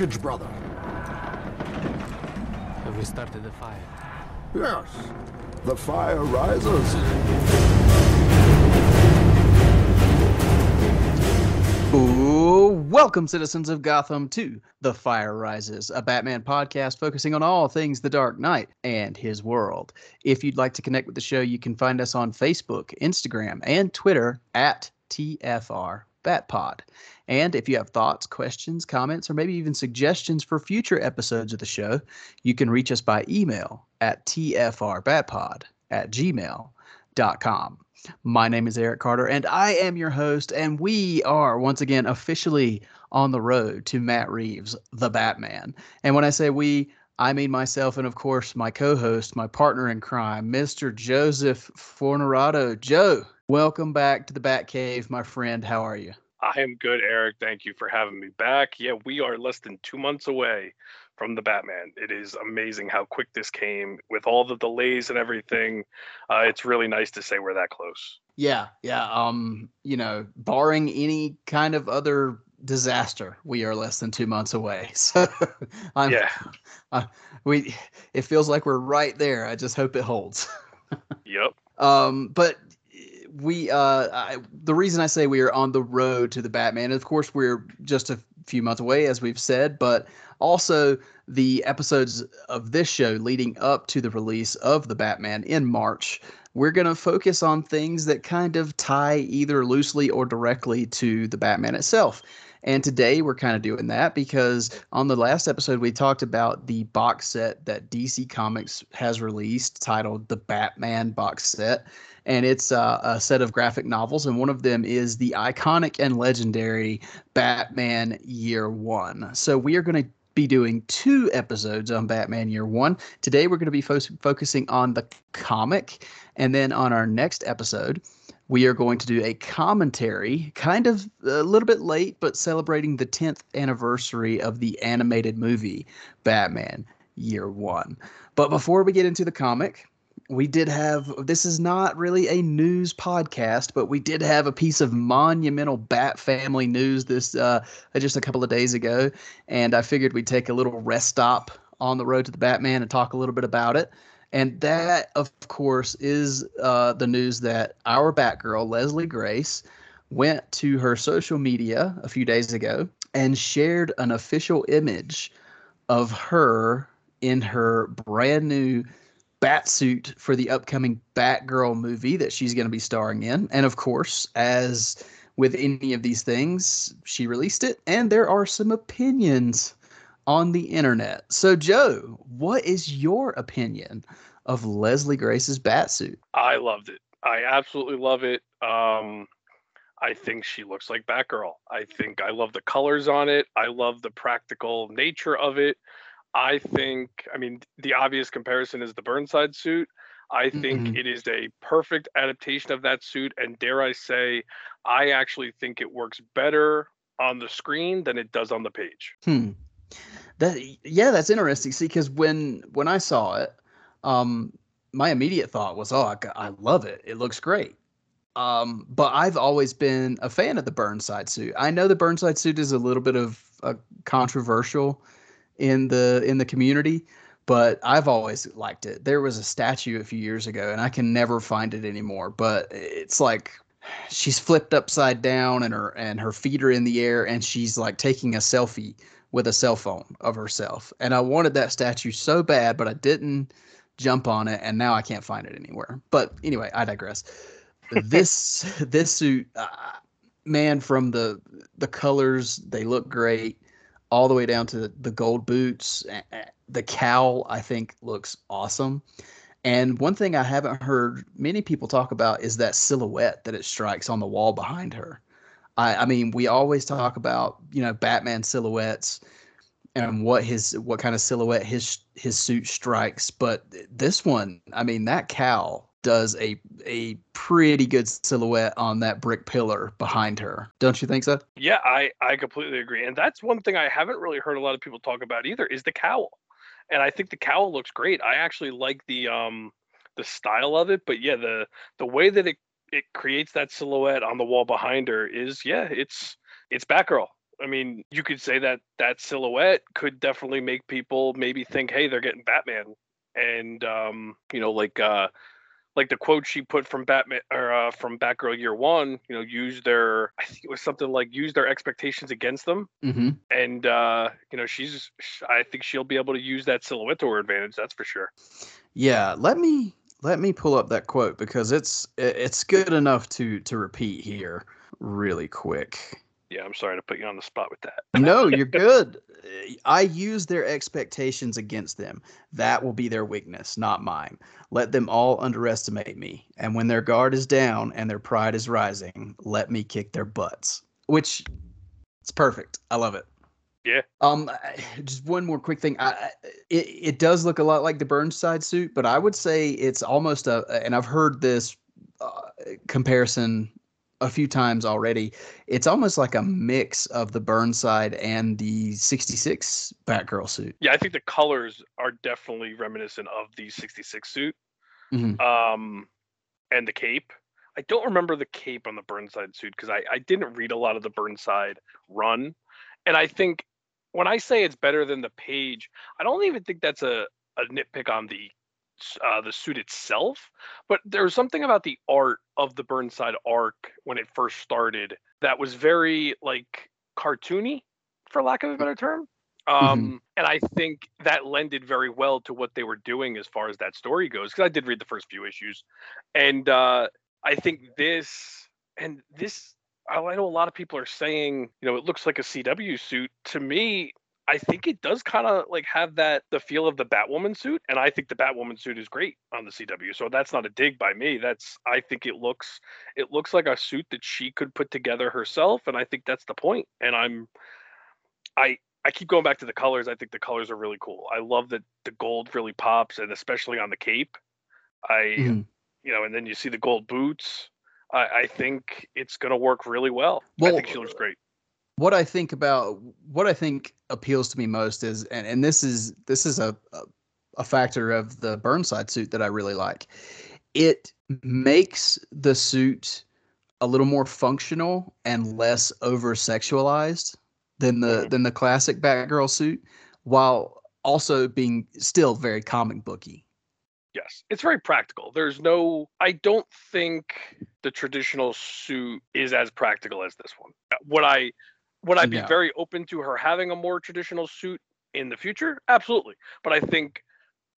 of us in the wreckage, brother. Have we started the fire? Yes. The fire rises. Ooh, welcome, citizens of Gotham, to The Fire Rises, a Batman podcast focusing on all things The Dark Knight and his world. If you'd like to connect with the show, you can find us on Facebook, Instagram, and Twitter at TFR Batpod. And if you have thoughts, questions, comments, or maybe even suggestions for future episodes of the show, you can reach us by email at tfrbatpod at gmail.com. My name is Eric Carter, and I am your host. And we are once again officially on the road to Matt Reeves, the Batman. And when I say we, I mean myself, and of course, my co host, my partner in crime, Mr. Joseph Fornerado. Joe, welcome back to the Batcave, my friend. How are you? I am good, Eric. Thank you for having me back. Yeah, we are less than two months away from the Batman. It is amazing how quick this came with all the delays and everything. Uh, it's really nice to say we're that close. Yeah, yeah. Um, you know, barring any kind of other disaster, we are less than two months away. So, I'm, Yeah. uh, we. It feels like we're right there. I just hope it holds. Yep. Um, but we, uh, I, the reason I say we are on the road to the Batman, of course, we're just a few months away, as we've said, but also the episodes of this show leading up to the release of the Batman in March. We're going to focus on things that kind of tie either loosely or directly to the Batman itself. And today we're kind of doing that because on the last episode we talked about the box set that DC Comics has released titled the Batman box set. And it's uh, a set of graphic novels, and one of them is the iconic and legendary Batman Year One. So we are going to be doing two episodes on Batman Year One. Today we're going to be fo- focusing on the comic, and then on our next episode, we are going to do a commentary, kind of a little bit late, but celebrating the 10th anniversary of the animated movie Batman Year One. But before we get into the comic, we did have this is not really a news podcast, but we did have a piece of monumental Bat family news this uh, just a couple of days ago, and I figured we'd take a little rest stop on the road to the Batman and talk a little bit about it. And that, of course, is uh, the news that our Batgirl, Leslie Grace, went to her social media a few days ago and shared an official image of her in her brand new bat suit for the upcoming Batgirl movie that she's going to be starring in. And of course, as with any of these things, she released it, and there are some opinions on the internet. So, Joe, what is your opinion of Leslie Grace's bat suit? I loved it. I absolutely love it. Um, I think she looks like Batgirl. I think I love the colors on it. I love the practical nature of it. I think, I mean, the obvious comparison is the Burnside suit. I think Mhm. it is a perfect adaptation of that suit. And dare I say, I actually think it works better on the screen than it does on the page. Hmm. That yeah, that's interesting. See, because when when I saw it, um, my immediate thought was, "Oh, I, I love it. It looks great." Um, but I've always been a fan of the Burnside suit. I know the Burnside suit is a little bit of a controversial in the in the community, but I've always liked it. There was a statue a few years ago, and I can never find it anymore. But it's like she's flipped upside down, and her and her feet are in the air, and she's like taking a selfie with a cell phone of herself. And I wanted that statue so bad, but I didn't jump on it, and now I can't find it anywhere. But anyway, I digress. this this suit, uh, man, from the the colors, they look great, all the way down to the gold boots. The cowl, I think, looks awesome. And one thing I haven't heard many people talk about is that silhouette that it strikes on the wall behind her. I, I mean, we always talk about you know Batman silhouettes and what his what kind of silhouette his his suit strikes, but this one, I mean, that cowl does a a pretty good silhouette on that brick pillar behind her. Don't you think so? Yeah, I I completely agree. And that's one thing I haven't really heard a lot of people talk about either is the cowl. And I think the cowl looks great. I actually like the um the style of it, but yeah, the the way that it it creates that silhouette on the wall behind her is yeah, it's it's Batgirl. I mean, you could say that that silhouette could definitely make people maybe think, hey, they're getting Batman, and um, you know, like uh, like the quote she put from Batman or uh, from Batgirl Year One, you know, use their I think it was something like use their expectations against them, Mm-hmm. and uh, you know, she's I think she'll be able to use that silhouette to her advantage. That's for sure. Yeah, let me let me pull up that quote because it's it's good enough to to repeat here really quick. Yeah, I'm sorry to put you on the spot with that. No, you're good. I use their expectations against them. That will be their weakness, not mine. Let them all underestimate me. And when their guard is down and their pride is rising, let me kick their butts. Which it's perfect. I love it. Yeah. Um, just one more quick thing. I, it it does look a lot like the Burnside suit, but I would say it's almost a. And I've heard this uh, comparison a few times already. It's almost like a mix of the Burnside and the '66 Batgirl suit. Yeah, I think the colors are definitely reminiscent of the 66 suit. Mhm. Um, and the cape. I don't remember the cape on the Burnside suit because I, I didn't read a lot of the Burnside run. And I think when I say it's better than the page, I don't even think that's a, a nitpick on the uh, the suit itself, but there's something about the art of the Burnside arc when it first started that was very like cartoony, for lack of a better term. Um, and I think that lended very well to what they were doing as far as that story goes. Because I did read the first few issues, and uh, I think this and this. I I know a lot of people are saying, you know, it looks like a CW suit. To me, I think it does kind of like have that the feel of the Batwoman suit, and I think the Batwoman suit is great on the CW. So that's not a dig by me. That's I think it looks it looks like a suit that she could put together herself, and I think that's the point. And I'm I I keep going back to the colors. I think the colors are really cool. I love that the gold really pops, and especially on the cape. I Mhm. you know, and then you see the gold boots. I, I think it's going to work really well. well. I think she looks great. What I think about what I think appeals to me most is, and, and this is this is a, a factor of the Burnside suit that I really like. It makes the suit a little more functional and less over sexualized than the Mhm. than the classic Batgirl suit, while also being still very comic booky. Yes, it's very practical. There's no, I don't think the traditional suit is as practical as this one. Would I, would I be No. very open to her having a more traditional suit in the future? Absolutely. But I think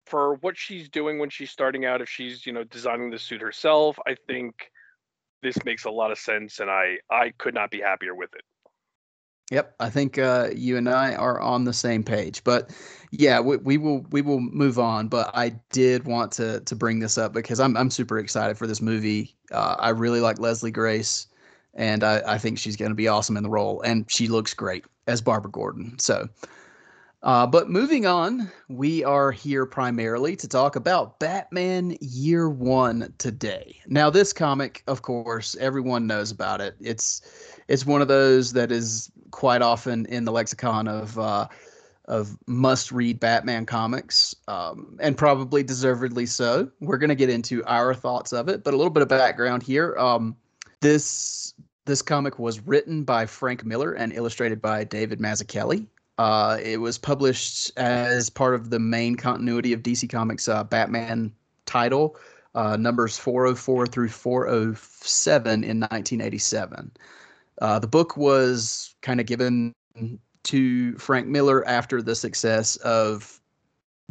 for what she's doing when she's starting out, if she's you know designing the suit herself, I think this makes a lot of sense, and I I could not be happier with it. Yep, I think uh, you and I are on the same page. But yeah, we, we will we will move on. But I did want to to bring this up because I'm I'm super excited for this movie. Uh, I really like Leslie Grace, and I, I think she's going to be awesome in the role, and she looks great as Barbara Gordon. So, uh, but moving on, we are here primarily to talk about Batman Year One today. Now, this comic, of course, everyone knows about it. It's it's one of those that is quite often in the lexicon of uh, of must read Batman comics, um, and probably deservedly so. We're going to get into our thoughts of it, but a little bit of background here. Um, this this comic was written by Frank Miller and illustrated by David Mazzucchelli. Uh, it was published as part of the main continuity of DC Comics uh, Batman title, uh, numbers 404 through 407 in 1987. Uh, the book was kind of given to Frank Miller after the success of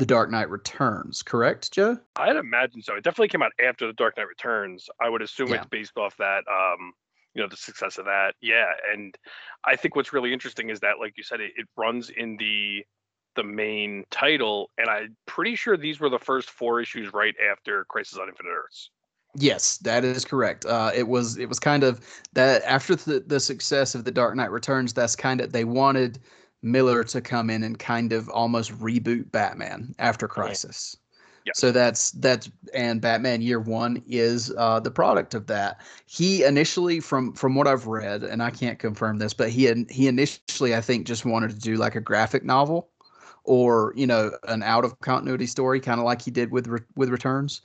The Dark Knight Returns, correct, Joe? I'd imagine so. It definitely came out after The Dark Knight Returns. I would assume Yeah. it's based off that, um, you know, the success of that. Yeah, and I think what's really interesting is that, like you said, it, it runs in the the main title, and I'm pretty sure these were the first four issues right after Crisis on Infinite Earths. Yes, that is correct. Uh, it was it was kind of that after the, the success of The Dark Knight Returns, that's kind of they wanted Miller to come in and kind of almost reboot Batman after Crisis. Yeah. So that's that's and Batman Year One is uh, the product of that. He initially, from from what I've read, and I can't confirm this, but he he initially I think just wanted to do like a graphic novel, or you know an out of continuity story, kind of like he did with with Returns,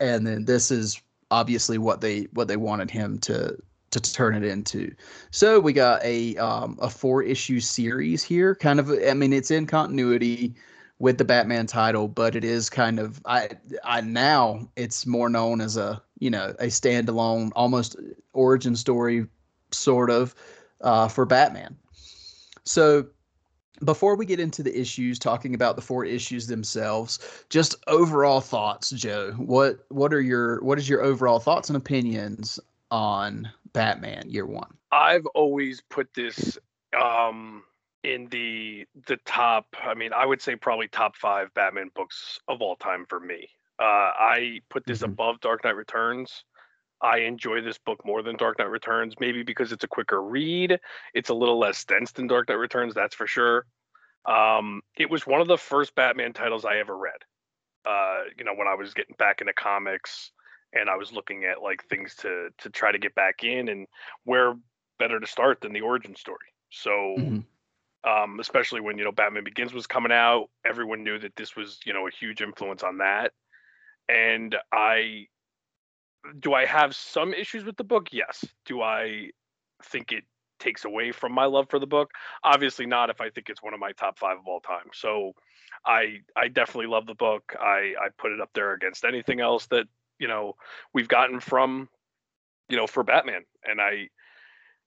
and then this is obviously what they what they wanted him to to turn it into. So we got a um, a four issue series here. Kind of, I mean, it's in continuity with the Batman title, but it is kind of I I now it's more known as a you know a standalone, almost origin story, sort of, uh, for Batman. So before we get into the issues talking about the four issues themselves just overall thoughts joe what what are your what is your overall thoughts and opinions on batman year one I've always put this um in the the top I mean I would say probably top 5 Batman books of all time for me. Uh I put this Mhm. above Dark Knight Returns. I enjoy this book more than Dark Knight Returns maybe because it's a quicker read. It's a little less dense than Dark Knight Returns, that's for sure. Um it was one of the first Batman titles I ever read. Uh you know when I was getting back into comics and I was looking at like things to to try to get back in and where better to start than the origin story. So Mhm. um, especially when you know Batman Begins was coming out. Everyone knew that this was you know a huge influence on that. And I do I have some issues with the book? Yes. Do I think it takes away from my love for the book? Obviously not. If I think it's one of my top five of all time. So I I definitely love the book. I I put it up there against anything else that you know we've gotten from you know for Batman. And I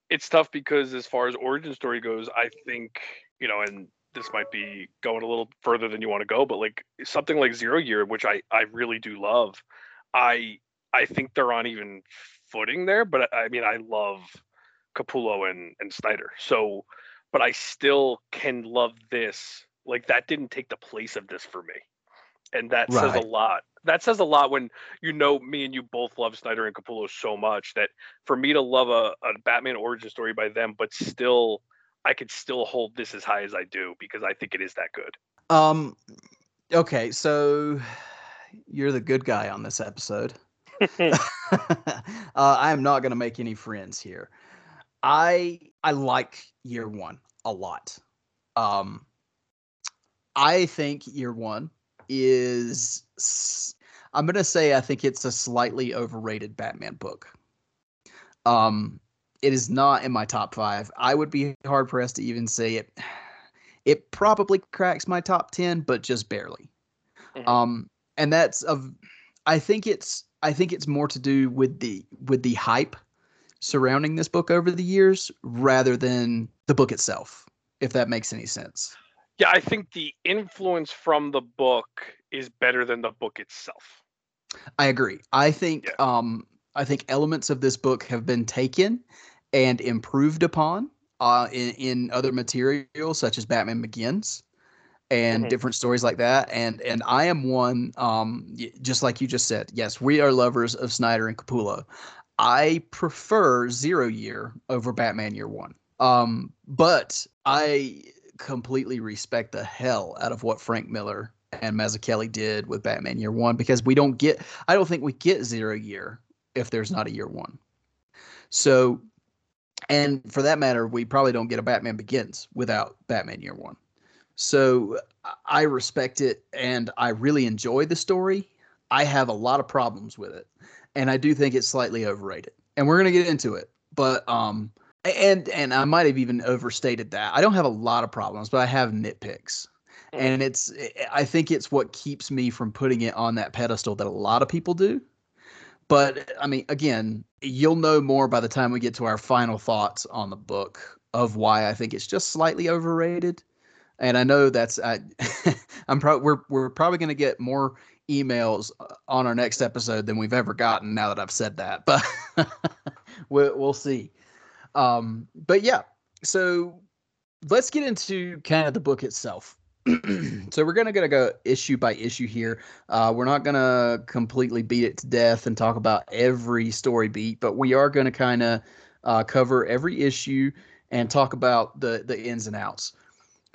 it's tough because as far as origin story goes, I think you know, and this might be going a little further than you want to go, but like something like Zero Year, which I I really do love, I I think they're on even footing there. But I, I mean, I love Capullo and and Snyder, so but I still can love this. Like that didn't take the place of this for me, and that says a lot. That says a lot when you know me and you both love Snyder and Capullo so much that for me to love a, a Batman origin story by them, but still I could still hold this as high as I do because I think it is that good. um okay so you're the good guy on this episode uh, I am not going to make any friends here. I I like year one a lot. Um, I think year one is. I'm going to say I think it's a slightly overrated Batman book. Um, it is not in my top five. I would be hard pressed to even say it. It probably cracks my top ten, but just barely. Mhm. Um, and that's of. I think it's. I think it's more to do with the with the hype surrounding this book over the years, rather than the book itself. If that makes any sense. Yeah, I think the influence from the book is better than the book itself. I agree. I think Yeah. um I think elements of this book have been taken and improved upon uh in, in other materials such as Batman Begins and Mhm. different stories like that and and I am one um just like you just said. Yes, we are lovers of Snyder and Capullo. I prefer Zero Year over Batman Year 1. Um but I completely respect the hell out of what Frank Miller and Mazzucchelli did with Batman Year One because we don't get. I don't think we get zero year if there's not a year one. So, and for that matter, we probably don't get a Batman Begins without Batman Year One. So I- respect it and I really enjoy the story. I have a lot of problems with it, and I do think it's slightly overrated. And we're gonna get into it, but um, and and I might have even overstated that. I don't have a lot of problems, but I have nitpicks. Mm. And it's eh, eh, i think it's what keeps me from putting it on that pedestal that a lot of people do. But i mean again you'll know more by the time we get to our final thoughts on the book of why i think it's just slightly overrated. And i know that's i i'm probably we're, we're probably going to get more emails uh, on our next episode than we've ever gotten now that i've said that but we'll, we'll see um but yeah so let's get into kind of the book itself so we're gonna gonna go issue by issue here. Uh, we're not gonna completely beat it to death and talk about every story beat, but we are gonna kind of uh, cover every issue and talk about the the ins and outs.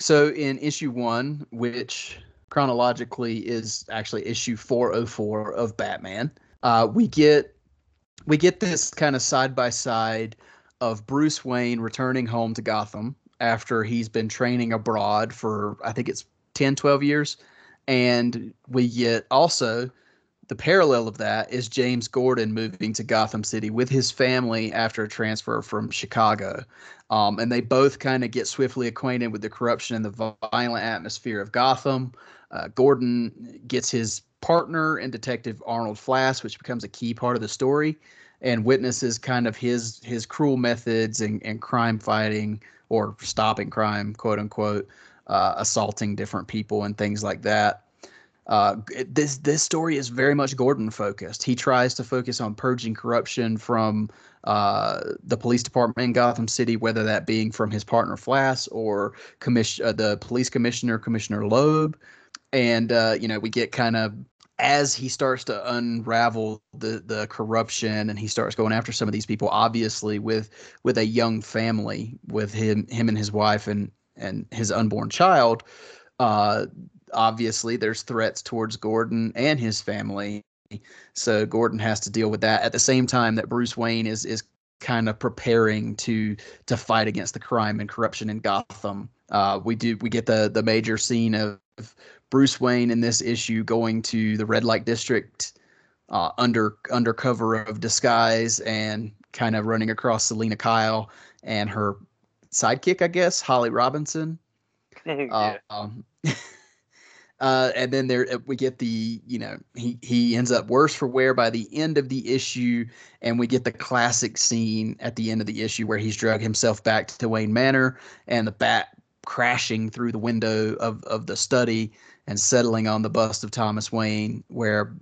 So in issue one, which chronologically is actually issue 404 of Batman. Uh, we get we get this kind of side by side of Bruce Wayne returning home to Gotham after he's been training abroad for I think it's 10 12 years and we get also the parallel of that is James Gordon moving to Gotham City with his family after a transfer from Chicago. Um, and they both kind of get swiftly acquainted with the corruption and the violent atmosphere of Gotham. Uh, Gordon gets his partner in Detective Arnold Flass, which becomes a key part of the story, and witnesses kind of his his cruel methods and, and crime fighting or stopping crime, quote unquote, uh, assaulting different people and things like that. Uh, this this story is very much Gordon focused. He tries to focus on purging corruption from uh, the police department in Gotham City, whether that being from his partner Flass or commission uh, the police commissioner Commissioner Loeb, and uh, you know we get kind of as he starts to unravel the the corruption and he starts going after some of these people obviously with with a young family with him him and his wife and and his unborn child uh obviously there's threats towards Gordon and his family. So Gordon has to deal with that at the same time that Bruce Wayne is is kind of preparing to to fight against the crime and corruption in Gotham. Uh, we do we get the the major scene of Bruce Wayne in this issue going to the red light district uh, under under cover of disguise and kind of running across Selina Kyle and her sidekick, I guess, Holly Robinson. yeah. Uh, um, Uh, and then there we get the you know he he ends up worse for wear by the end of the issue, and we get the classic scene at the end of the issue where he's drug himself back to Wayne Manor, and the bat crashing through the window of of the study and settling on the bust of Thomas Wayne, where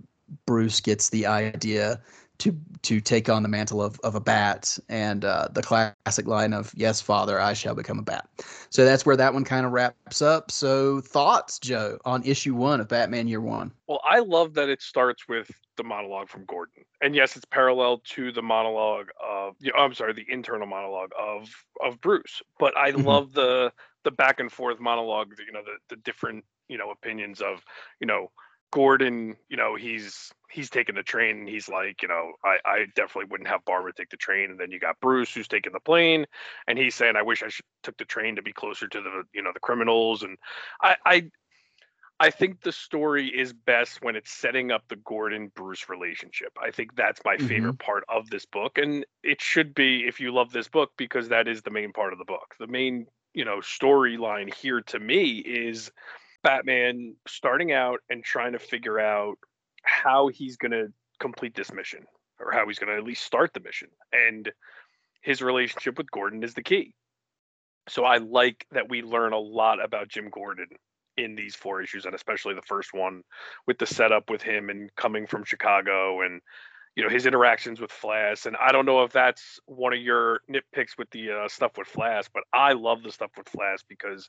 Bruce gets the idea to to take on the mantle of, of a bat and uh, the classic line of yes father i shall become a bat so that's where that one kind of wraps up so thoughts joe on issue one of batman year one Well, I love that it starts with the monologue from Gordon, and yes, it's parallel to the monologue of. You know, I'm sorry, the internal monologue of of Bruce. But I Mhm. love the the back and forth monologue. You know, the the different you know opinions of you know Gordon. You know, he's he's taking the train, and he's like, you know, I I definitely wouldn't have Barbara take the train, and then you got Bruce who's taking the plane, and he's saying, I wish I should took the train to be closer to the you know the criminals, and I I I think the story is best when it's setting up the Gordon Bruce relationship. I think that's my mm-hmm. favorite part of this book. And it should be if you love this book because that is the main part of the book. The main, you know, storyline here to me is Batman starting out and trying to figure out how he's going to complete this mission or how he's going to at least start the mission. And his relationship with Gordon is the key. So I like that we learn a lot about Jim Gordon in these four issues and especially the first one with the setup with him and coming from Chicago and you know his interactions with Flash and I don't know if that's one of your nitpicks with the uh, stuff with Flash but I love the stuff with Flash because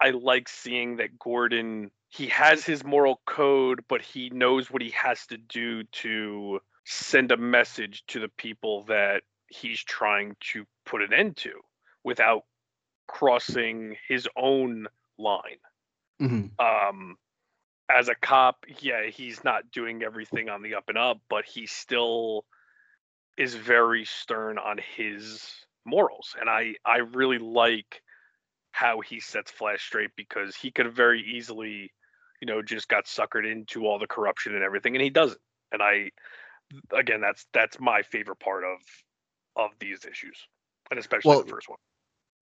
I like seeing that Gordon he has his moral code but he knows what he has to do to send a message to the people that he's trying to put an end to without crossing his own line. Hmm um as a cop yeah he's not doing everything on the up and up but he still is very stern on his morals. And i i really like how he sets flash straight because he could have very easily you know just got suckered into all the corruption and everything and he doesn't and i again that's that's my favorite part of of these issues and especially Well, the first one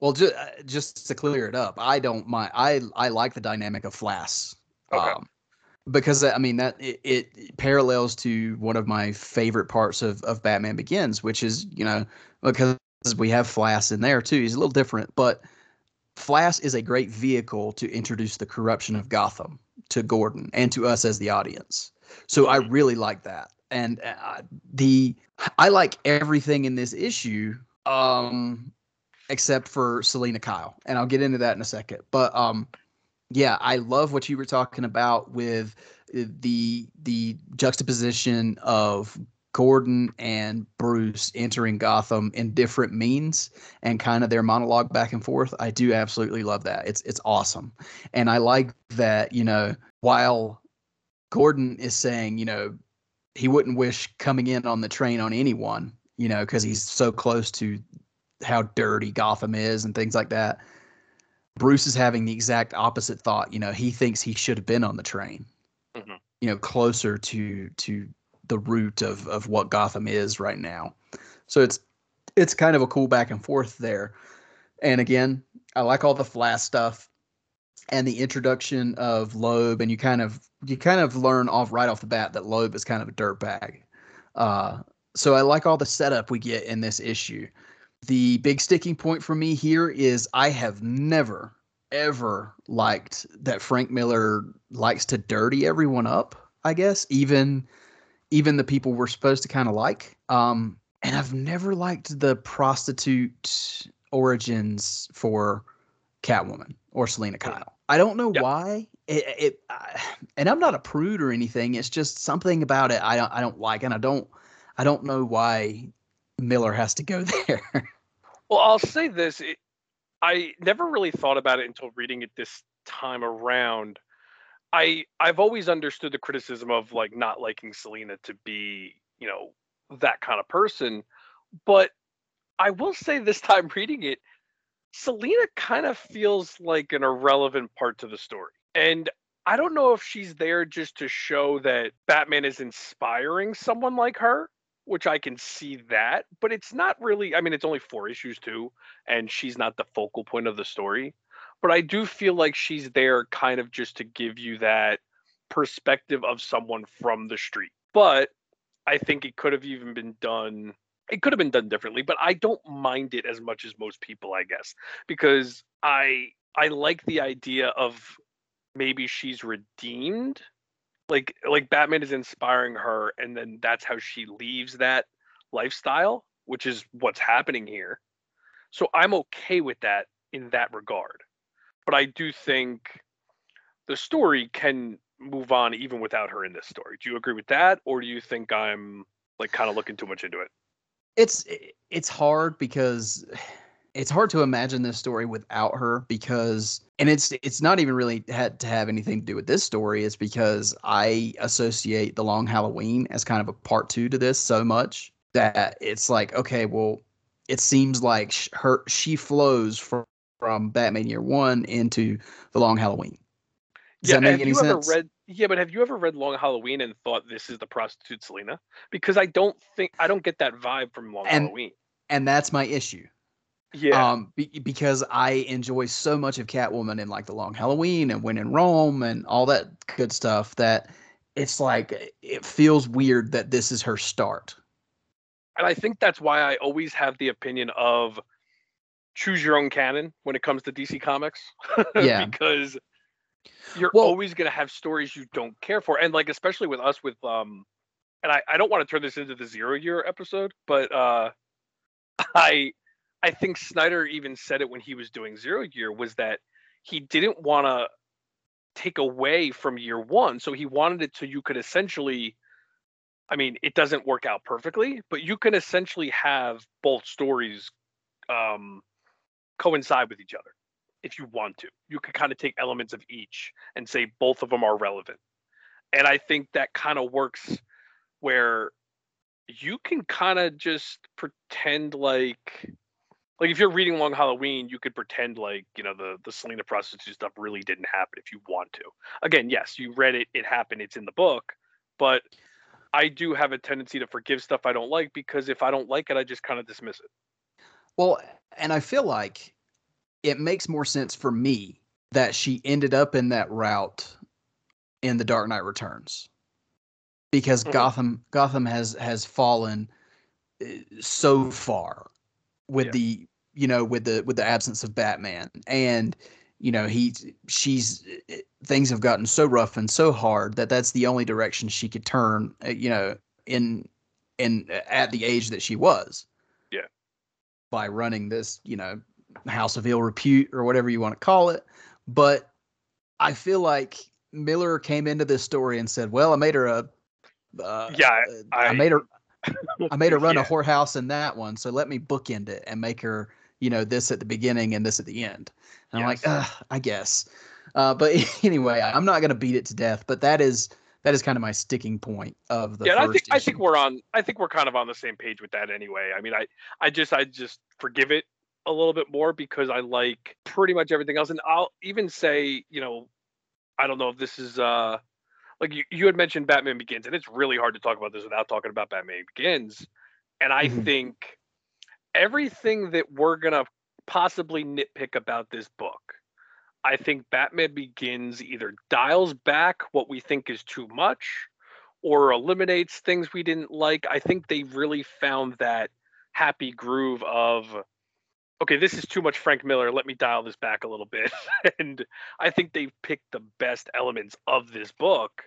well just just to clear it up i don't mind i i like the dynamic of Flass Okay. um, because I mean that it, it parallels to one of my favorite parts of of Batman Begins, which is you know because we have Flass in there too. He's a little different, but Flass is a great vehicle to introduce the corruption of Gotham to Gordon and to us as the audience. So I really like that, and uh, the I like everything in this issue, um, except for Selina Kyle, and I'll get into that in a second. But um, yeah, I love what you were talking about with uh, the the juxtaposition of Gordon and Bruce entering Gotham in different means and kind of their monologue back and forth. I do absolutely love that. It's it's awesome. And I like that, you know, while Gordon is saying, you know, he wouldn't wish coming in on the train on anyone, you know, because he's so close to how dirty Gotham is and things like that. Bruce is having the exact opposite thought. You know, he thinks he should have been on the train. Mm-hmm. You know, closer to to the root of of what Gotham is right now. So it's it's kind of a cool back and forth there. And again, I like all the Flass stuff and the introduction of Loeb, and you kind of you kind of learn off right off the bat that Loeb is kind of a dirtbag. Uh, so I like all the setup we get in this issue. The big sticking point for me here is I have never ever liked that Frank Miller likes to dirty everyone up. I guess even even the people we're supposed to kind of like. Um, and I've never liked the prostitute origins for Catwoman or Selina Kyle. I don't know yep. why. It, it I, and I'm not a prude or anything. It's just something about it I don't I don't like, and I don't I don't know why Miller has to go there. well, I'll say this: it, I never really thought about it until reading it this time around. I I've always understood the criticism of like not liking Selina to be you know that kind of person, but I will say this time reading it, Selina kind of feels like an irrelevant part to the story. And I don't know if she's there just to show that Batman is inspiring someone like her, which I can see that, but it's not really, I mean, it's only four issues too, and she's not the focal point of the story. But I do feel like she's there kind of just to give you that perspective of someone from the street. But I think it could have even been done it could have been done differently, but I don't mind it as much as most people, I guess, because I I like the idea of maybe she's redeemed. Like like Batman is inspiring her and then that's how she leaves that lifestyle, which is what's happening here. So I'm okay with that in that regard. But I do think the story can move on even without her in this story. Do you agree with that or do you think I'm like kind of looking too much into it? it's it's hard because it's hard to imagine this story without her because and it's it's not even really had to have anything to do with this story it's because i associate the long halloween as kind of a part two to this so much that it's like okay well it seems like her she flows from from batman year one into the long halloween does yeah, that make any sense? read yeah, but have you ever read Long Halloween and thought this is the prostitute Selina? Because I don't think I don't get that vibe from Long and, Halloween. And that's my issue. Yeah. Um, be, because I enjoy so much of Catwoman and like the Long Halloween and When in Rome and all that good stuff that it's like it feels weird that this is her start. And I think that's why I always have the opinion of choose your own canon when it comes to DC Comics. yeah. because you're well, always going to have stories you don't care for and like especially with us with um and I, I don't want to turn this into the zero year episode but uh i i think snyder even said it when he was doing zero year was that he didn't want to take away from year one so he wanted it so you could essentially i mean it doesn't work out perfectly but you can essentially have both stories um coincide with each other if you want to. You could kind of take elements of each and say both of them are relevant. And I think that kind of works where you can kind of just pretend like like if you're reading Long Halloween, you could pretend like, you know, the the Selina prostitute stuff really didn't happen if you want to. Again, yes, you read it, it happened, it's in the book, but I do have a tendency to forgive stuff I don't like because if I don't like it, I just kind of dismiss it. Well, and I feel like it makes more sense for me that she ended up in that route in the Dark Knight Returns because mm-hmm. Gotham Gotham has has fallen eh, so far with yeah. the you know with the with the absence of Batman and you know he she's eh, things have gotten so rough and so hard that that's the only direction she could turn eh, you know in in at the age that she was by running this you know House of Ill Repute or whatever you want to call it. But I feel like Miller came into this story and said, "Well, I made her a uh, yeah, I, I, made her." I made her run Yeah. a whorehouse in that one, so let me bookend it and make her, you know, this at the beginning and this at the end. And I'm like, I guess. Uh, but anyway, I'm not gonna beat it to death, but that is that is kind of my sticking point of the yeah, I think I think we're on. I think we're kind of on the same page with that anyway. I mean, I I just I just forgive it a little bit more because I like pretty much everything else, and I'll even say, you know, I don't know if this is uh like you, you had mentioned Batman Begins, and it's really hard to talk about this without talking about Batman Begins, and I Mhm. think everything that we're gonna possibly nitpick about this book. I think Batman Begins either dials back what we think is too much or eliminates things we didn't like. I think they really found that happy groove of okay, this is too much Frank Miller. Let me dial this back a little bit. and I think they've picked the best elements of this book,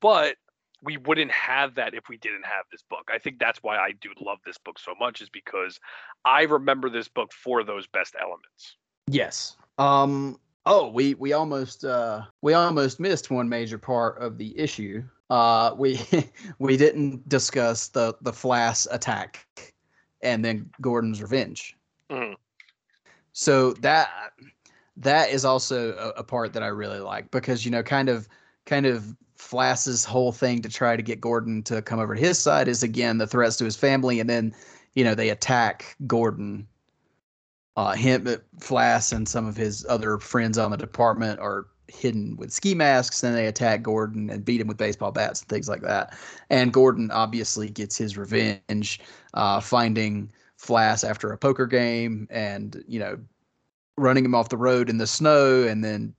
but we wouldn't have that if we didn't have this book. I think that's why I do love this book so much is because I remember this book for those best elements. Yes. Um. Oh, we we almost uh we almost missed one major part of the issue. Uh, we we didn't discuss the the Flass attack, and then Gordon's revenge. Mhm. So that that is also a, a part that I really like because you know, kind of kind of Flass's whole thing to try to get Gordon to come over to his side is again the threats to his family, and then you know they attack Gordon. Uh, him, Flass, and some of his other friends on the department are hidden with ski masks. Then they attack Gordon and beat him with baseball bats and things like that. And Gordon obviously gets his revenge, uh, finding Flass after a poker game and you know running him off the road in the snow, and then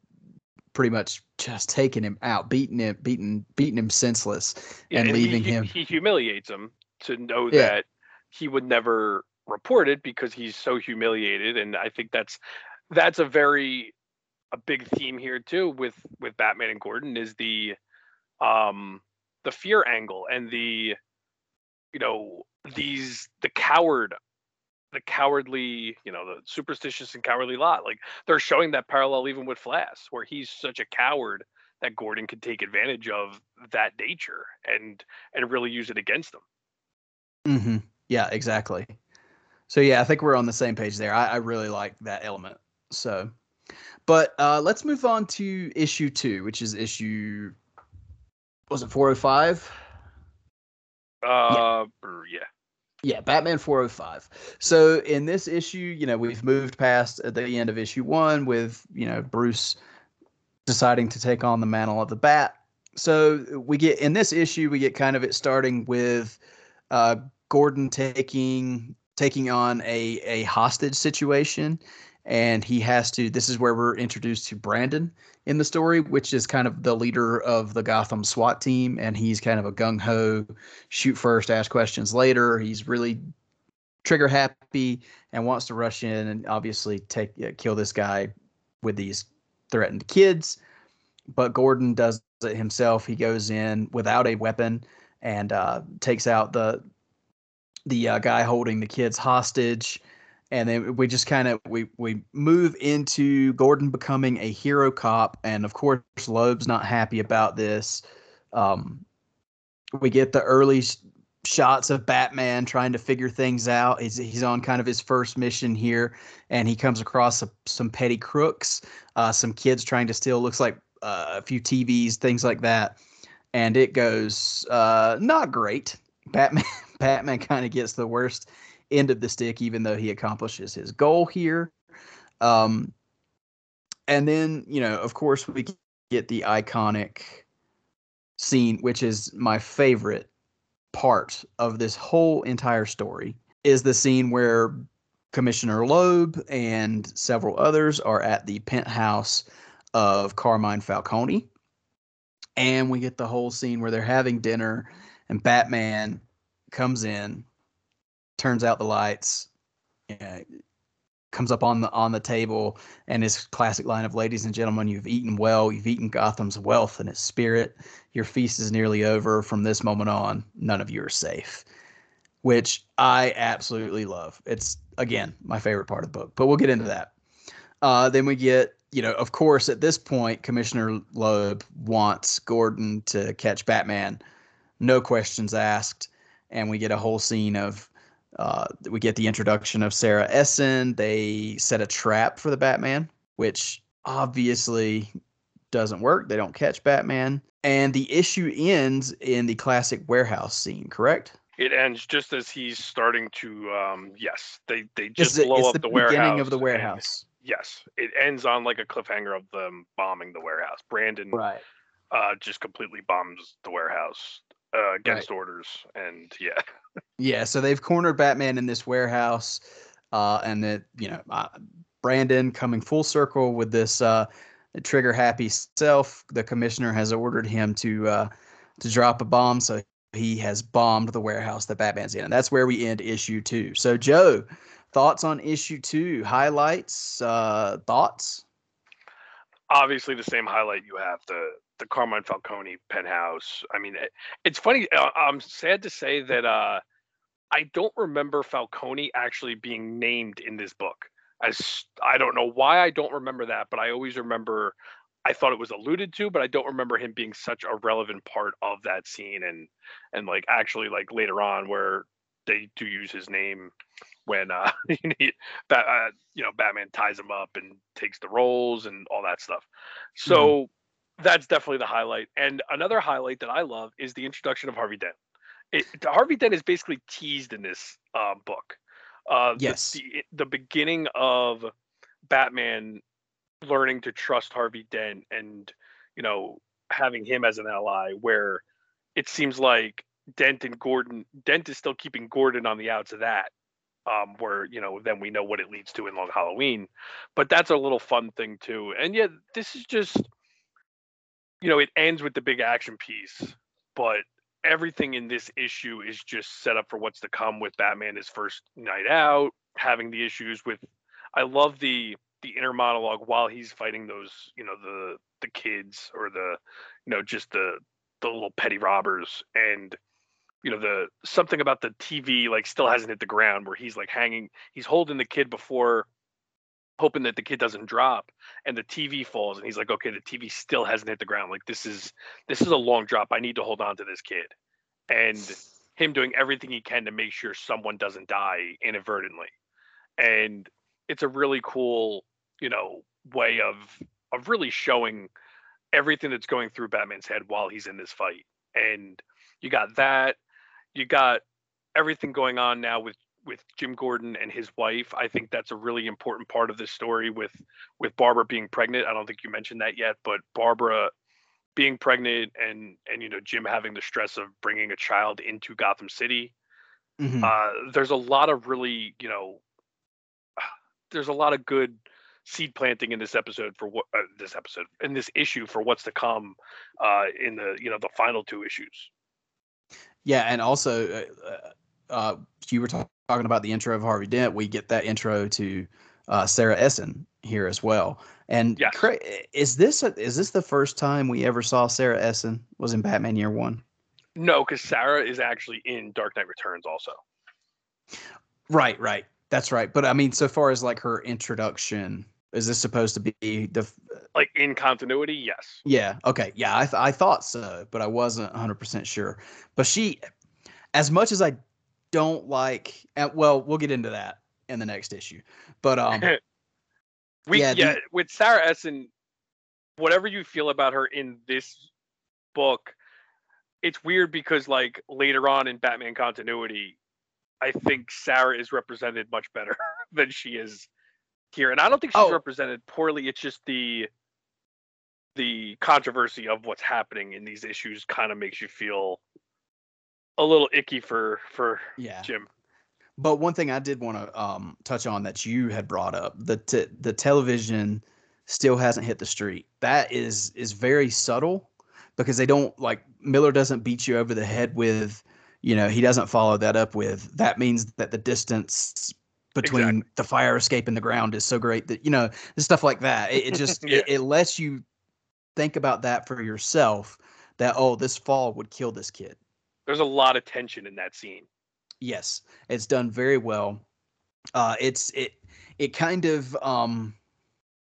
pretty much just taking him out, beating him, beating beating him senseless, Yeah, and he- leaving he, him. He humiliates him to know Yeah. that he would never report it because he's so humiliated, and I think that's that's a very a big theme here too with with Batman and Gordon is the um the fear angle and the you know these the coward the cowardly you know the superstitious and cowardly lot like they're showing that parallel even with flash where he's such a coward that Gordon could take advantage of that nature and and really use it against him. hmm Yeah, exactly. So yeah, I think we're on the same page there. I, I really like that element. So, but uh, let's move on to issue two, which is issue. Was it four hundred five? Uh, yeah. Yeah, Batman 405. So in this issue, you know, we've moved past at the end of issue one with, you know, Bruce deciding to take on the mantle of the bat. So we get in this issue, we get kind of it starting with uh, Gordon taking taking on a a hostage situation, and he has to. This is where we're introduced to Branden in the story, which is kind of the leader of the Gotham SWAT team, and he's kind of a gung ho shoot first, ask questions later. He's really trigger happy and wants to rush in and obviously take uh, kill this guy with these threatened kids. But Gordon does it himself. He goes in without a weapon and uh, takes out the the uh, guy holding the kids hostage. And then we just kind of we we move into Gordon becoming a hero cop, and of course Loeb's not happy about this. Um, we get the early s- shots of Batman trying to figure things out. He's he's on kind of his first mission here, and he comes across a, some petty crooks, uh, some kids trying to steal. Looks like uh, a few TVs, things like that, and it goes uh, not great. Batman Batman kind of gets the worst end of the stick, even though he accomplishes his goal here. Um, and then you know, of course, we get the iconic scene, which is my favorite part of this whole entire story, is the scene where Commissioner Loeb and several others are at the penthouse of Carmine Falcone. And we get the whole scene where they're having dinner and Batman comes in, turns out the lights, uh, comes up on the on the table and his classic line of ladies and gentlemen you've eaten well you've eaten gotham's wealth and its spirit. Your feast is nearly over. From this moment on none of you are safe. Which i absolutely love. It's again my favorite part of the book but we'll get into that. Uh, then we get you know of course at this point commissioner loeb wants gordon to catch batman. No questions asked and we get a whole scene of uh, we get the introduction of Sarah Essen. They set a trap for the Batman, which obviously doesn't work. They don't catch Batman, and the issue ends in the classic warehouse scene. Correct? It ends just as he's starting to. Um, yes, they they just blow it's up the, the, beginning of the warehouse. yes, it ends on like a cliffhanger of them bombing the warehouse. Branden Right. uh, just completely bombs the warehouse uh, against orders, and yeah, Yeah, so they've cornered Batman in this warehouse, uh, and that you know uh, Branden coming full circle with this uh, trigger happy self. The commissioner has ordered him to uh, to drop a bomb, so he has bombed the warehouse that Batman's in, and that's where we end issue two. So Joe, thoughts on issue two? Highlights, uh, thoughts? obviously the same highlight you have the the Carmine Falcone penthouse. I mean, it, it's funny. Uh, I'm sad to say that uh, I don't remember Falcone actually being named in this book. As I don't know why I don't remember that, but I always remember. I thought it was alluded to, but I don't remember him being such a relevant part of that scene, and and like actually like later on where they do use his name when uh, uh you know Batman ties him up and takes the roles and all that stuff. So that's definitely the highlight. And another highlight that I love is the introduction of Harvey Dent. It, Harvey Dent is basically teased in this uh, book. Uh, the- Yes. The, the beginning of Batman learning to trust Harvey Dent and you know having him as an ally, where it seems like Dent and Gordon Dent is still keeping Gordon on the outs of that. Um, where you know then we know what it leads to in Long Halloween, but that's a little fun thing too. And yet this is just you know, it ends with the big action piece, but everything in this issue is just set up for what's to come with Batman his first night out, having the issues with I love the the inner monologue while he's fighting those, you know, the the kids or the you know, just the the little petty robbers and you know the something about the TV like still hasn't hit the ground where he's like hanging he's holding the kid before hoping that the kid doesn't drop and the TV falls and he's like okay the TV still hasn't hit the ground. Like this is this is a long drop. I need to hold on to this kid. And him doing everything he can to make sure someone doesn't die inadvertently. And it's a really cool you know way of of really showing everything that's going through Batman's head while he's in this fight. And you got that. You got everything going on now with with Jim Gordon and his wife. I think that's a really important part of this story with with Barbara being pregnant. I don't think you mentioned that yet, but Barbara being pregnant and and you know Jim having the stress of bringing a child into Gotham City. Mhm. Uh, there's a lot of really you know there's a lot of good seed planting in this episode for what uh, this episode in this issue for what's to come uh, in the you know the final two issues. Yeah, and also, uh, uh, you were talk- talking about the intro of Harvey Dent. We get that intro to uh, Sarah Essen here as well. And Yes. Is this a, is this the first time we ever saw Sarah Essen was in Batman Year One? No, because Sarah is actually in Dark Knight Returns also. Right, right, that's right. But I mean, so far as like her introduction, is this supposed to be the? Like in continuity, yes. Yeah, okay, yeah, I th- I thought so, but I wasn't 100 percent sure. But she, as much as I don't like, and well, we'll get into that in the next issue. But um. we yeah, yeah, the- with Sarah Essen, whatever you feel about her in this book, it's weird because like later on in Batman continuity, I think Sarah is represented much better than she is here, and I don't think she's Oh. represented poorly. It's just the the controversy of what's happening in these issues kind of makes you feel a little icky for for Yeah. Jim. But one thing I did want to um, touch on that you had brought up the the television still hasn't hit the street. That is is very subtle because they don't like Miller doesn't beat you over the head with, you know, he doesn't follow that up with that means that the distance between Exactly. the fire escape and the ground is so great that you know stuff like that. It, it just Yeah. it, it lets you think about that for yourself. That oh, this fall would kill this kid. There's a lot of tension in that scene. Yes, it's done very well. Uh, it's it it kind of um,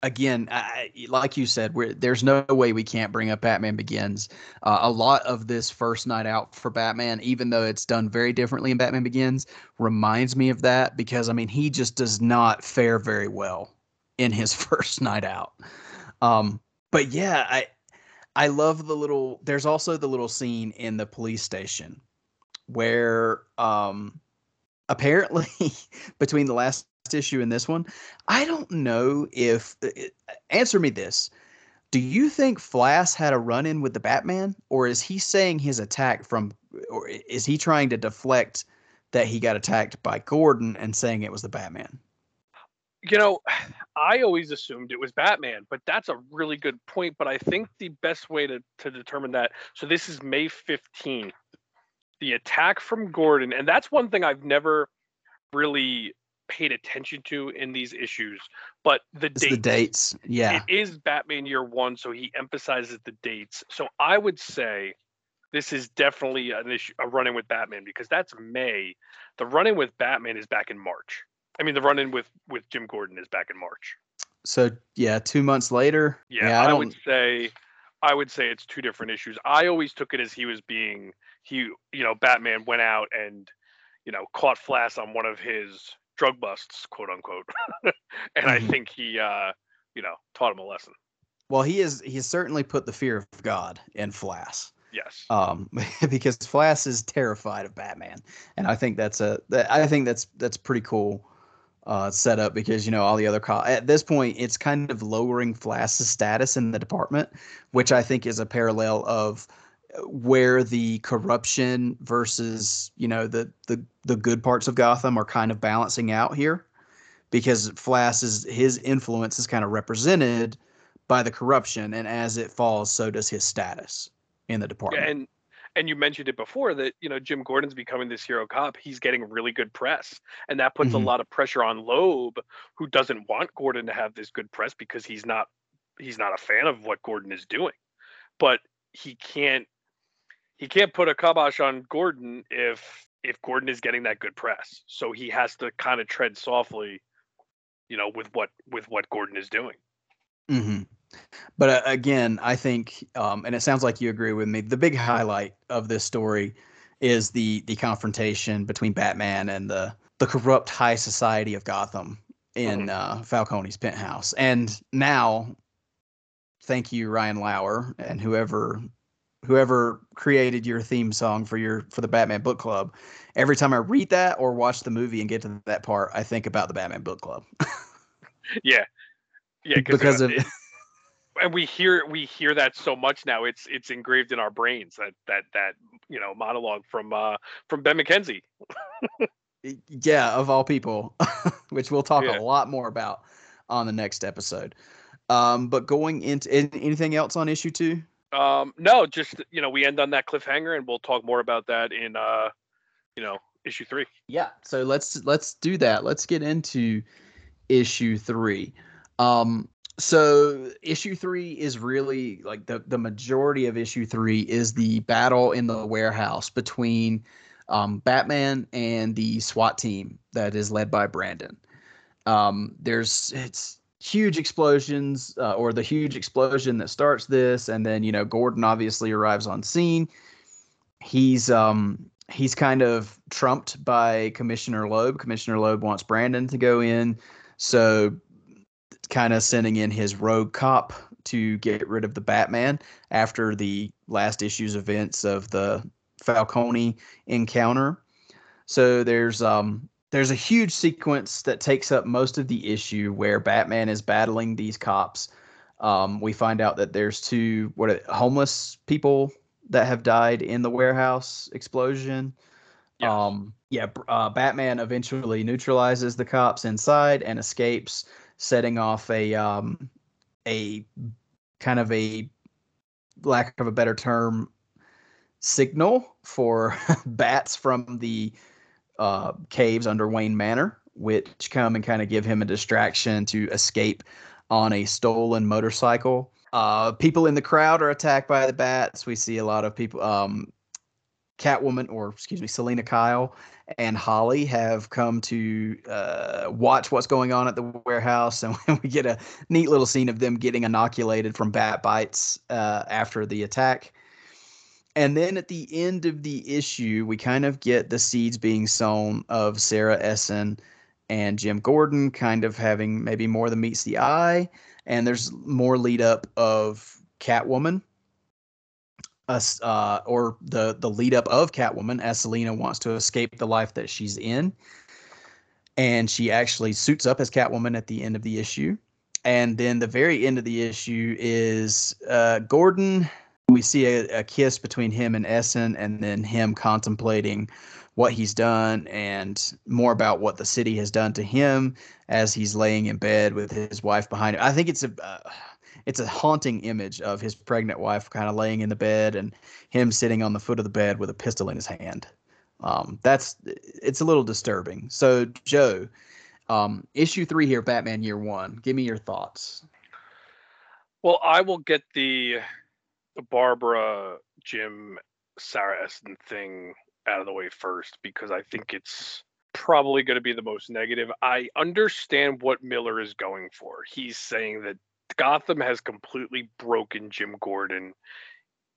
again, I, like you said, there's no way we can't bring up Batman Begins. Uh, a lot of this first night out for Batman, even though it's done very differently in Batman Begins, reminds me of that because I mean he just does not fare very well in his first night out. Um, but yeah, I I love the little. There's also the little scene in the police station where um, apparently between the last issue and this one, I don't know if. Uh, uh, answer me this. Do you think Flass had a run in with the Batman, or is he saying his attack from, or is he trying to deflect that he got attacked by Gordon and saying it was the Batman? You know, I always assumed it was Batman, but that's a really good point. But I think the best way to, to determine that so this is May 15th. The attack from Gordon, and that's one thing I've never really paid attention to in these issues. But the dates, the dates, yeah, it is Batman Year One, so he emphasizes the dates. So I would say this is definitely an issue, a run-in with Batman because that's May. The run-in with Batman is back in March. I mean, the run-in with with Jim Gordon is back in March. So yeah, two months later. Yeah, yeah I, I would say, I would say it's two different issues. I always took it as he was being he, you know, Batman went out and, you know, caught Flass on one of his drug busts, quote unquote, and mm-hmm. I think he, uh, you know, taught him a lesson. Well, he is. He's certainly put the fear of God in Flass. Yes. Um, because Flass is terrified of Batman, and I think that's a. I think that's that's pretty cool uh, setup because you know all the other co- at this point it's kind of lowering Flass's status in the department, which I think is a parallel of where the corruption versus you know the the the good parts of Gotham are kind of balancing out here, because Flass is his influence is kind of represented by the corruption, and as it falls, so does his status in the department. And and you mentioned it before that you know Jim Gordon's becoming this hero cop. He's getting really good press, and that puts mm-hmm. a lot of pressure on Loeb, who doesn't want Gordon to have this good press because he's not he's not a fan of what Gordon is doing. But he can't he can't put a kibosh on Gordon if if Gordon is getting that good press. So he has to kind of tread softly, you know, with what with what Gordon is doing. Mm-hmm. But uh, again, I think, um, and it sounds like you agree with me. The big highlight of this story is the the confrontation between Batman and the the corrupt high society of Gotham in mm-hmm. uh, Falcone's penthouse. And now, thank you, Ryan Lauer, and whoever whoever created your theme song for your for the Batman Book Club. Every time I read that or watch the movie and get to that part, I think about the Batman Book Club. yeah, yeah, because of. It, and we hear we hear that so much now. It's it's engraved in our brains that that that you know monologue from uh from Ben McKenzie. yeah, of all people, which we'll talk yeah. a lot more about on the next episode. Um, but going into anything else on issue two? Um, no, just you know, we end on that cliffhanger, and we'll talk more about that in uh, you know, issue three. Yeah. So let's let's do that. Let's get into issue three. Um, so issue three is really like the the majority of issue three is the battle in the warehouse between um, Batman and the SWAT team that is led by Branden. Um, there's it's huge explosions uh, or the huge explosion that starts this and then you know gordon obviously arrives on scene. He's um he's kind of trumped by commissioner loeb. Commissioner loeb wants branden to go in. So kind of sending in his rogue cop to get rid of the batman after the last issue's events of the falcone encounter so there's um there's a huge sequence that takes up most of the issue where Batman is battling these cops. Um, we find out that there's two what are, homeless people that have died in the warehouse explosion. Yes. Um, yeah, uh, Batman eventually neutralizes the cops inside and escapes, setting off a um, a kind of a lack of a better term signal for bats from the uh, caves under Wayne Manor, which come and kind of give him a distraction to escape on a stolen motorcycle. Uh, people in the crowd are attacked by the bats. We see a lot of people. Um, Catwoman, or excuse me, Selina Kyle and Holly have come to uh, watch what's going on at the warehouse, and we get a neat little scene of them getting inoculated from bat bites uh, after the attack. And then at the end of the issue, we kind of get the seeds being sown of Sarah Essen and Jim Gordon kind of having maybe more than meets the eye. And there's more lead up of Catwoman us uh, or the the lead up of Catwoman as Selina wants to escape the life that she's in, and she actually suits up as Catwoman at the end of the issue, and then the very end of the issue is uh, Gordon. We see a, a kiss between him and Essen, and then him contemplating what he's done and more about what the city has done to him as he's laying in bed with his wife behind him. I think it's a uh, it's a haunting image of his pregnant wife kind of laying in the bed and him sitting on the foot of the bed with a pistol in his hand. Um, that's it's a little disturbing. So Joe, um, issue three here, Batman Year One. Give me your thoughts. Well, I will get the the Barbara Jim Sarah Essen thing out of the way first because I think it's probably going to be the most negative. I understand what Miller is going for. He's saying that Gotham has completely broken Jim Gordon.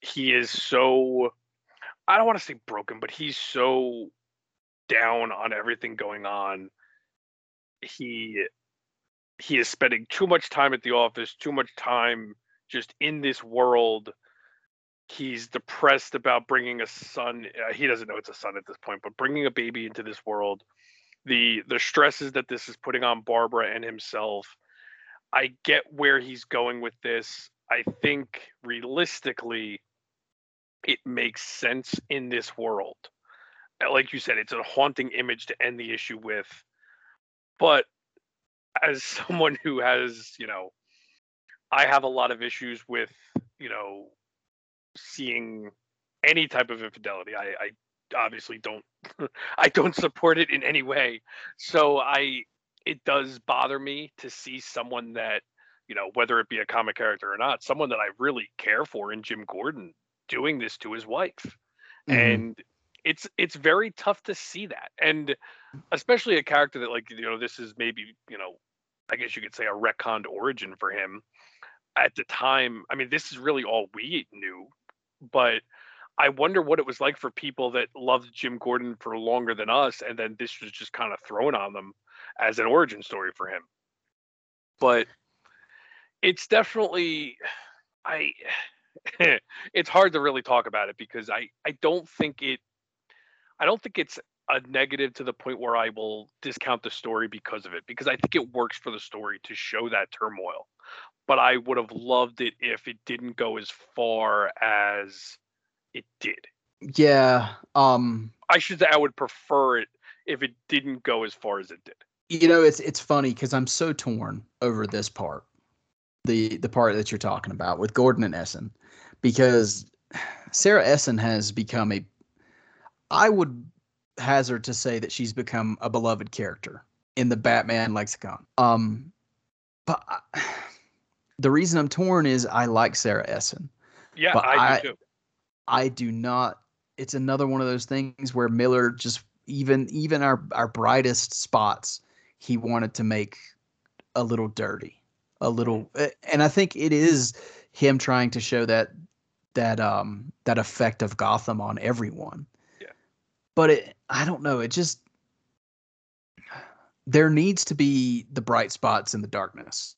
He is so I don't want to say broken, but he's so down on everything going on. He he is spending too much time at the office, too much time just in this world. He's depressed about bringing a son. Uh, he doesn't know it's a son at this point, but bringing a baby into this world, the the stresses that this is putting on Barbara and himself I get where he's going with this. I think realistically, it makes sense in this world. Uh, like you said, it's a haunting image to end the issue with. But as someone who has, you know, I have a lot of issues with, you know, seeing any type of infidelity. I, I obviously don't I don't support it in any way. So I it does bother me to see someone that you know whether it be a comic character or not someone that i really care for in jim gordon doing this to his wife. Mm-hmm. and it's it's very tough to see that. And especially a character that like you know this is maybe you know i guess you could say a retconned origin for him. At the time i mean this is really all we knew but i wonder what it was like for people that loved jim gordon for longer than us and then this was just kind of thrown on them as an origin story for him. But it's definitely I it's hard to really talk about it because I I don't think it I don't think it's a negative to the point where I will discount the story because of it because I think it works for the story to show that turmoil. But I would have loved it if it didn't go as far as it did. Yeah, um I should say I would prefer it if it didn't go as far as it did. You know, it's it's funny because I'm so torn over this part, the the part that you're talking about with Gordon and Essen, because Sarah Essen has become a, I would hazard to say that she's become a beloved character in the Batman lexicon. Um, but I, the reason I'm torn is I like Sarah Essen. Yeah, I, I do too. I do not. It's another one of those things where Miller just even even our our brightest spots he wanted to make a little dirty, a little, and I think it is him trying to show that that um that effect of Gotham on everyone. Yeah. But it, I don't know. It just there needs to be the bright spots in the darkness,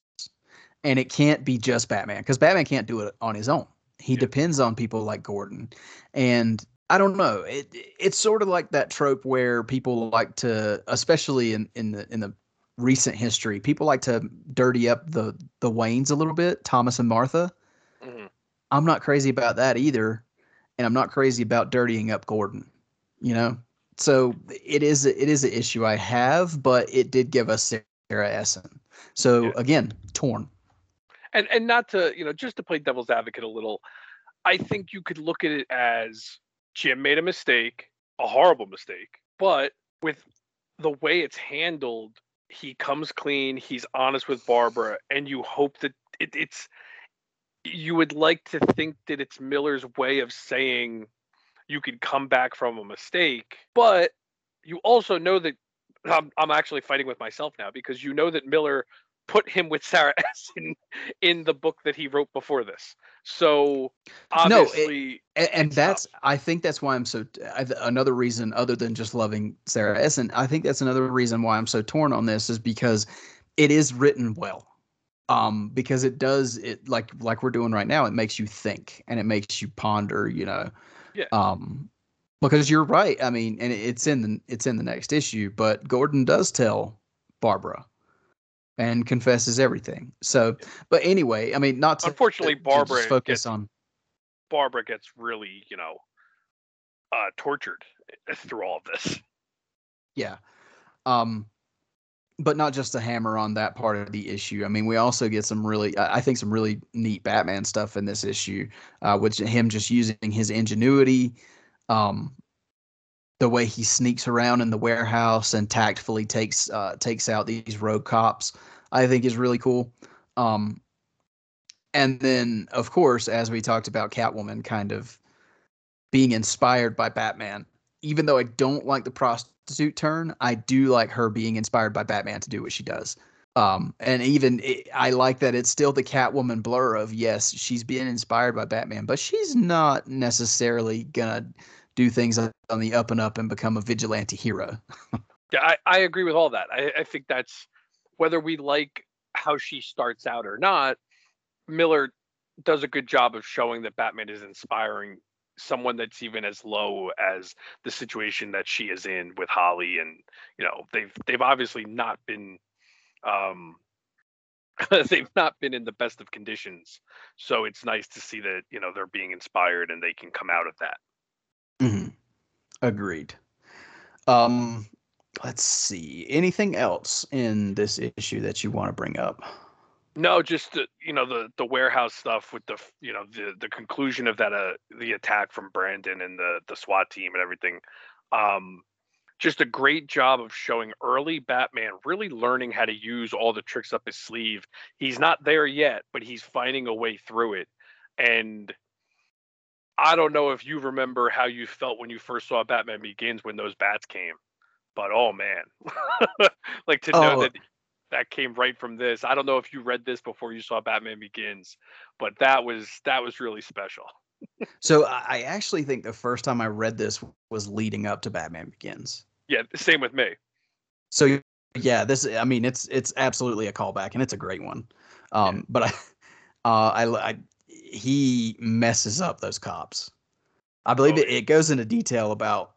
and it can't be just Batman because Batman can't do it on his own. He yeah. depends on people like Gordon, and I don't know. It it's sort of like that trope where people like to, especially in in the in the recent history, people like to dirty up the the Waynes a little bit, Thomas and Martha. Mm-hmm. I'm not crazy about that either, and I'm not crazy about dirtying up Gordon. You know, so it is it is an issue I have, but it did give us Sarah Essen. So yeah. again, torn. And and not to you know just to play devil's advocate a little, I think you could look at it as Jim made a mistake, a horrible mistake, but with the way it's handled, he comes clean, he's honest with Barbara, and you hope that it, it's you would like to think that it's Miller's way of saying you can come back from a mistake, but you also know that I'm, I'm actually fighting with myself now because you know that Miller put him with Sarah Essen in the book that he wrote before this. So obviously, no, it, and, that's tough. I think that's why I'm so I, another reason other than just loving Sarah Essen. I think that's another reason why I'm so torn on this is because it is written well. Um, because it does it like like we're doing right now. It makes you think and it makes you ponder. You know, yeah. Um, because you're right. I mean, and it's in the it's in the next issue, but Gordon does tell Barbara and confesses everything. So, but anyway, I mean, not to, unfortunately, to, Barbara to focus gets, on Barbara gets really, you know, uh, tortured through all of this. Yeah, um, but not just to hammer on that part of the issue. I mean, we also get some really, I think, some really neat Batman stuff in this issue, uh, which him just using his ingenuity. Um, the way he sneaks around in the warehouse and tactfully takes uh, takes out these rogue cops, I think is really cool. Um, and then, of course, as we talked about, Catwoman kind of being inspired by Batman. Even though I don't like the prostitute turn, I do like her being inspired by Batman to do what she does. Um, and even it, I like that it's still the Catwoman blur of yes, she's being inspired by Batman, but she's not necessarily gonna do things on the up and up and become a vigilante hero. yeah, I, I agree with all that. I, I think that's whether we like how she starts out or not, Miller does a good job of showing that Batman is inspiring someone that's even as low as the situation that she is in with Holly and you know they've they've obviously not been um they've not been in the best of conditions so it's nice to see that you know they're being inspired and they can come out of that Mm-hmm. Agreed. Um, let's see. Anything else in this issue that you want to bring up? No, just the, you know the the warehouse stuff with the you know the the conclusion of that uh the attack from Branden and the the SWAT team and everything. Um, just a great job of showing early Batman really learning how to use all the tricks up his sleeve. He's not there yet, but he's finding a way through it. And I don't know if you remember how you felt when you first saw Batman Begins when those bats came, but oh man, like to know oh. that that came right from this. I don't know if you read this before you saw Batman Begins, but that was that was really special. so I actually think the first time I read this was leading up to Batman Begins. Yeah, same with me. So yeah, this I mean it's it's absolutely a callback and it's a great one. Um, yeah. but I, uh, I, I he messes up those cops. I believe oh, it, it goes into detail about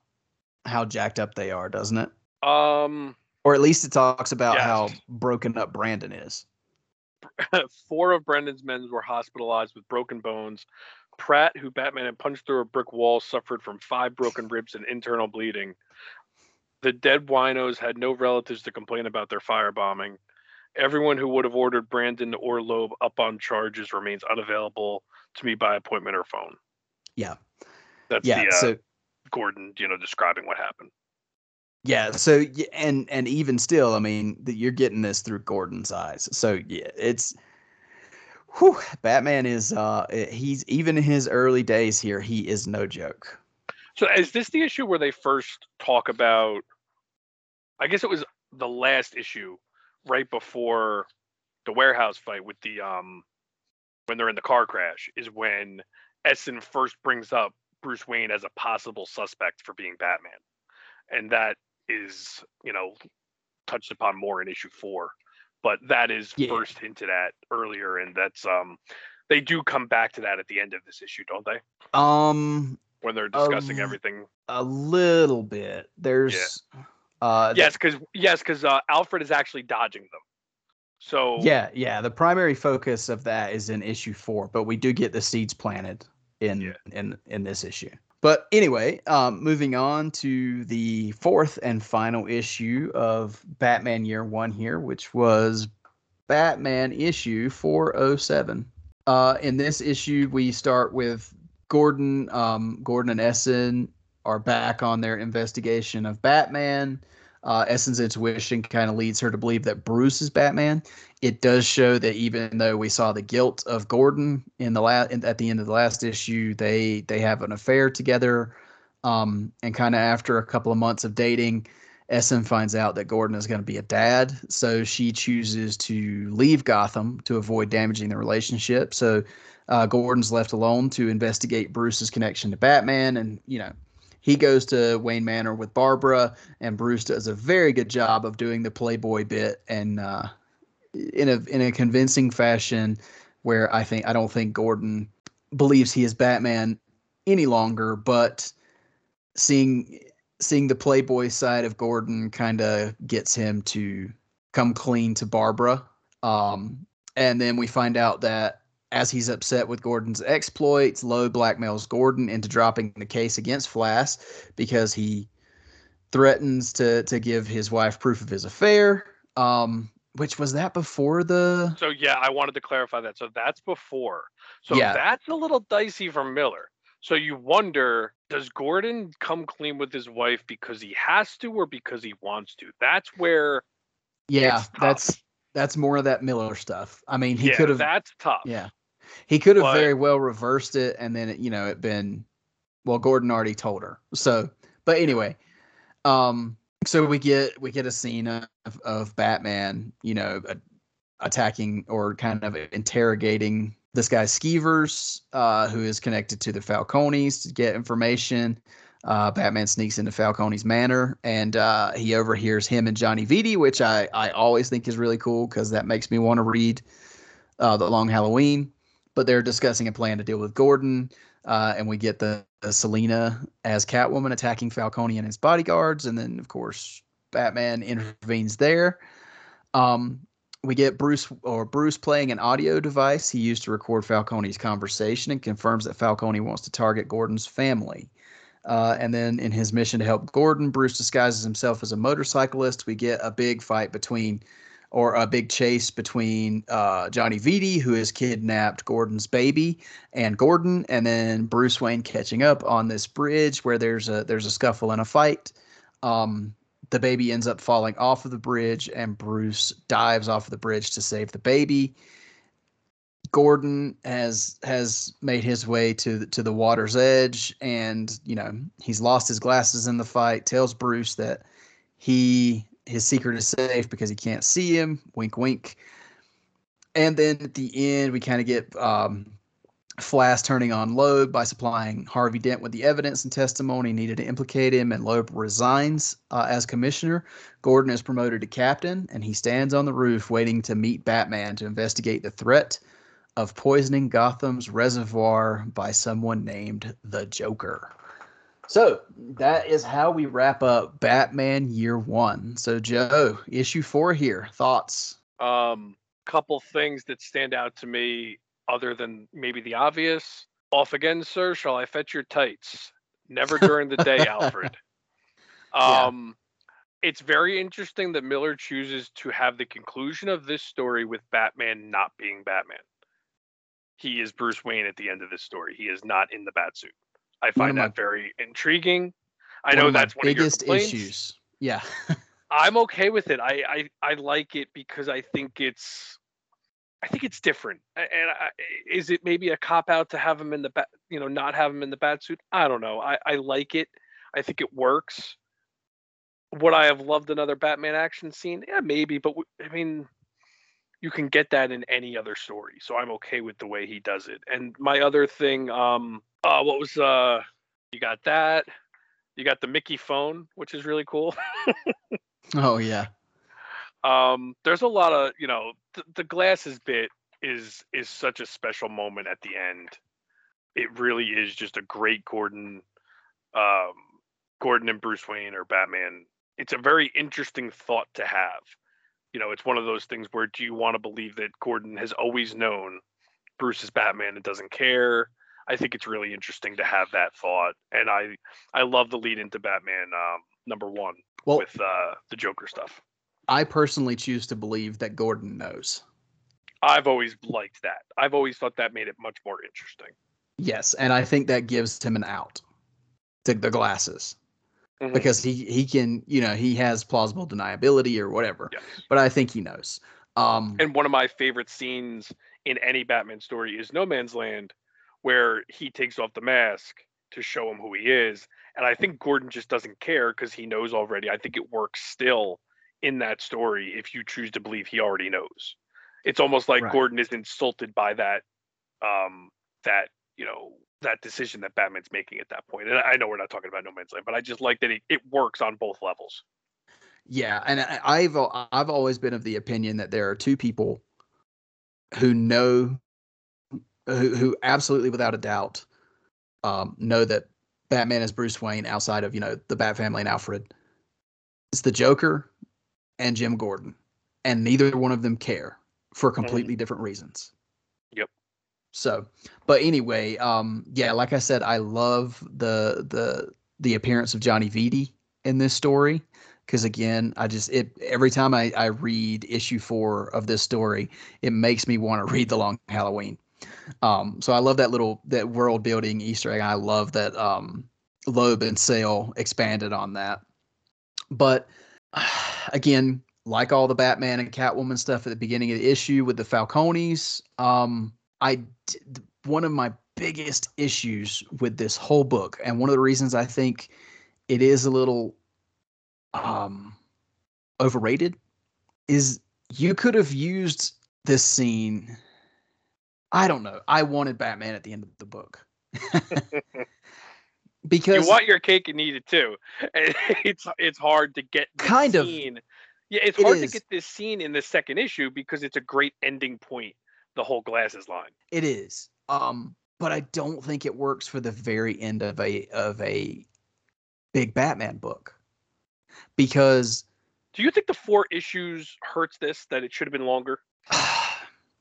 how jacked up they are, doesn't it? Um, or at least it talks about how broken up Branden is. Four of Branden's men were hospitalized with broken bones. Pratt, who Batman had punched through a brick wall, suffered from five broken ribs and internal bleeding. The dead winos had no relatives to complain about their firebombing. Everyone who would have ordered Branden or Loeb up on charges remains unavailable to me by appointment or phone. Yeah. That's yeah, the uh, so, Gordon, you know, describing what happened. Yeah. So and and even still, I mean, you're getting this through Gordon's eyes. So yeah, it's whew, Batman is uh he's even in his early days here, he is no joke. So is this the issue where they first talk about I guess it was the last issue right before the warehouse fight with the um when they're in the car crash is when Essen first brings up Bruce Wayne as a possible suspect for being Batman. And that is, you know, touched upon more in issue 4. But that is yeah. first hinted at earlier and that's um they do come back to that at the end of this issue, don't they? Um when they're discussing a, everything. A little bit. There's yeah. Uh, yes, because yes, because uh, Alfred is actually dodging them. So yeah, yeah. The primary focus of that is in issue four, but we do get the seeds planted in yeah. in in this issue. But anyway, um, moving on to the fourth and final issue of Batman Year One here, which was Batman issue 407. Uh, in this issue, we start with Gordon. Um, Gordon and Essen are back on their investigation of Batman. Uh, Essen's intuition kind of leads her to believe that Bruce is Batman. It does show that even though we saw the guilt of Gordon in the last at the end of the last issue, they they have an affair together. Um, and kind of after a couple of months of dating, Essen finds out that Gordon is going to be a dad, so she chooses to leave Gotham to avoid damaging the relationship. So uh, Gordon's left alone to investigate Bruce's connection to Batman, and you know he goes to Wayne Manor with Barbara, and Bruce does a very good job of doing the Playboy bit and uh, in a in a convincing fashion, where I think I don't think Gordon believes he is Batman any longer, but seeing seeing the playboy side of Gordon kind of gets him to come clean to Barbara. Um, and then we find out that as he's upset with Gordon's exploits, Loeb blackmails Gordon into dropping the case against Flass because he threatens to to give his wife proof of his affair. Um, which was that before the? So yeah, I wanted to clarify that. So that's before. So Yeah. that's a little dicey for Miller. So you wonder, does Gordon come clean with his wife because he has to or because he wants to? That's where Yeah, that's that's more of that Miller stuff. I mean, he yeah, could have. that's tough. Yeah, he could have But- very well reversed it, and then it, you know it been. Well, Gordon already told her. So, but anyway, um, so we get we get a scene of of Batman, you know, a- attacking or kind of interrogating this guy Skeevers, uh, who is connected to the Falcones to get information. Uh, Batman sneaks into Falcone's manor and uh, he overhears him and Johnny Vitti, which I, I always think is really cool because that makes me want to read uh, The Long Halloween. But they're discussing a plan to deal with Gordon. Uh, and we get the, the Selina as Catwoman attacking Falcone and his bodyguards. And then, of course, Batman intervenes there. Um, we get Bruce or Bruce playing an audio device he used to record Falcone's conversation and confirms that Falcone wants to target Gordon's family. Uh, and then in his mission to help Gordon, Bruce disguises himself as a motorcyclist. We get a big fight between, or a big chase between uh, Johnny Vitti, who has kidnapped Gordon's baby, and Gordon, and then Bruce Wayne catching up on this bridge where there's a there's a scuffle and a fight. Um, the baby ends up falling off of the bridge, and Bruce dives off of the bridge to save the baby. Gordon has has made his way to the, to the water's edge, and you know he's lost his glasses in the fight. Tells Bruce that he his secret is safe because he can't see him. Wink, wink. And then at the end, we kind of get um, turning on Loeb by supplying Harvey Dent with the evidence and testimony needed to implicate him, and Loeb resigns uh, as commissioner. Gordon is promoted to captain, and he stands on the roof waiting to meet Batman to investigate the threat of poisoning Gotham's reservoir by someone named the Joker. So that is how we wrap up Batman Year One. So Joe, issue four here. Thoughts? Um, couple things that stand out to me, other than maybe the obvious. Off again, sir. Shall I fetch your tights? Never during the day, Alfred. Yeah. Um, it's very interesting that Miller chooses to have the conclusion of this story with Batman not being Batman. He is Bruce Wayne at the end of this story. He is not in the Batsuit. I find of my- that very intriguing. I know that's one of your biggest complaints. issues. Yeah. I'm okay with it. I, I I like it because I think it's I think it's different. And I, is it maybe a cop out to have him in the bat, you know, not have him in the bat suit? I don't know. I I like it. I think it works. Would I have loved another Batman action scene? Yeah, maybe, but I mean, you can get that in any other story. So I'm okay with the way he does it. And my other thing, um, uh, what was uh, you got that? You got the Mickey phone, which is really cool. Oh yeah. um there's a lot of you know th- the glasses bit is is such a special moment at the end it really is just a great gordon um gordon and bruce wayne or batman it's a very interesting thought to have you know it's one of those things where do you want to believe that gordon has always known bruce is batman and doesn't care i think it's really interesting to have that thought and i i love the lead into batman um number one Well, with uh the joker stuff I personally choose to believe that Gordon knows. I've always liked that. I've always thought that made it much more interesting. Yes, and I think that gives him an out. To the glasses. Mhm. Because he he can, you know, he has plausible deniability or whatever. Yes. But I think he knows. Um And one of my favorite scenes in any Batman story is No Man's Land, where he takes off the mask to show him who he is. And I think Gordon just doesn't care because he knows already. I think it works still in that story if you choose to believe he already knows. It's almost like Right. Gordon is insulted by that um that, you know, that decision that Batman's making at that point. And I know we're not talking about No Man's Land, but I just like that it, it works on both levels. Yeah, and I've I've always been of the opinion that there are two people who know, who, who absolutely without a doubt, um, know that Batman is Bruce Wayne outside of you know the Bat Family and Alfred. It's the Joker and Jim Gordon, and neither one of them care for completely different reasons. So, but anyway, um, yeah, like I said, I love the the the appearance of Johnny Vitti in this story because again, I just it every time I I read issue four of this story, it makes me want to read the Long Halloween. Um, so I love that little that world building Easter egg. I love that um, Loeb and Sale expanded on that. But again, like all the Batman and Catwoman stuff at the beginning of the issue with the Falcones, um, I one of my biggest issues with this whole book, and one of the reasons I think it is a little um overrated, is you could have used this scene. I don't know. I wanted Batman at the end of the book. because you want your cake and eat it too. It's it's hard to get this Kind of. Yeah, it's It hard is. to get this scene in the second issue because it's a great ending point. The whole glasses line. It is. Um, but I don't think it works for the very end of a of a big Batman book. Because Do you think the four issues hurts this that it should have been longer?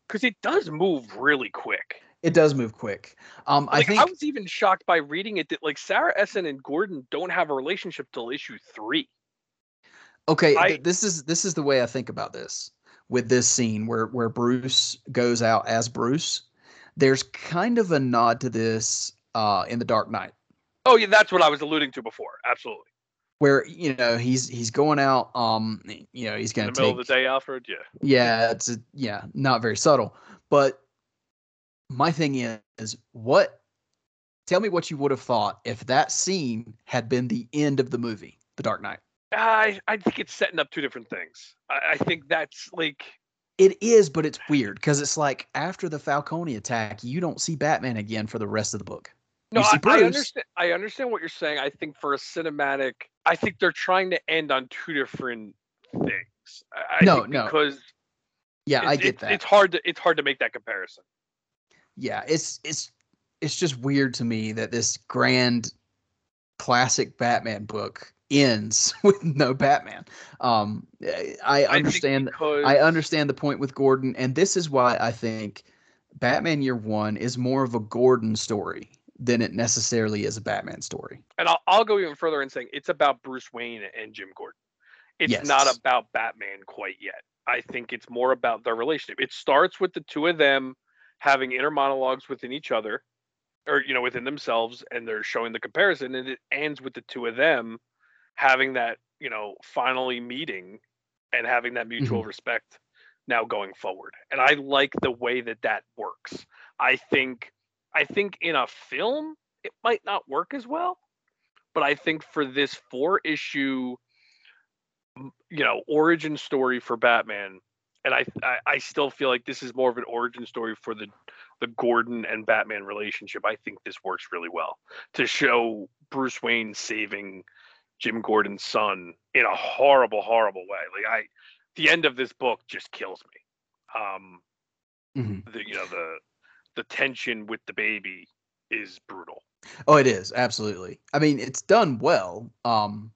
Because it does move really quick. it does move quick. Um, Like, I I, was even shocked by reading it that like Sarah Essen and Gordon don't have a relationship till issue three. okay, I- th- this is this is the way I think about this with this scene where where Bruce goes out as Bruce. There's kind of a nod to this uh in the Dark Knight. Oh yeah, that's what I was alluding to before. Absolutely. Where you know he's he's going out, um, you know he's the middle take of the day, Alfred. Yeah. Yeah, it's a, yeah, not very subtle. But my thing is, what? Tell me what you would have thought if that scene had been the end of the movie, The Dark Knight. I I think it's setting up two different things. I, I think that's like It is, but it's weird because it's like after the Falcone attack, you don't see Batman again for the rest of the book. no, I, I understand. I understand what you're saying. I think for a cinematic, I think they're trying to end on two different things. I, I No, think no, because Yeah, I get it's, that. It's hard to it's hard to make that comparison. yeah, it's it's it's just weird to me that this grand classic Batman book ends with no Batman. Um, I- I I understand. because I understand the point with Gordon, and this is why I think Batman Year One is more of a Gordon story than it necessarily is a Batman story. and I'll, I'll go even further in saying it's about Bruce Wayne and Jim Gordon. It's not about Batman quite yet. I think it's more about their relationship. It starts with the two of them having inner monologues within each other, or you know, within themselves, and they're showing the comparison, and it ends with the two of them having that, you know, finally meeting and having that mutual mm-hmm. respect now going forward. And I like the way that that works. I think I think in a film it might not work as well, but I think for this four issue you know, origin story for Batman and I, I I still feel like this is more of an origin story for the the Gordon and Batman relationship. I think this works really well to show Bruce Wayne saving Jim Gordon's son in a horrible, horrible way. Like I, the end of this book just kills me. Um, Mhm. the you know the the tension with the baby is brutal. Oh, it is absolutely. I mean, it's done well. Um,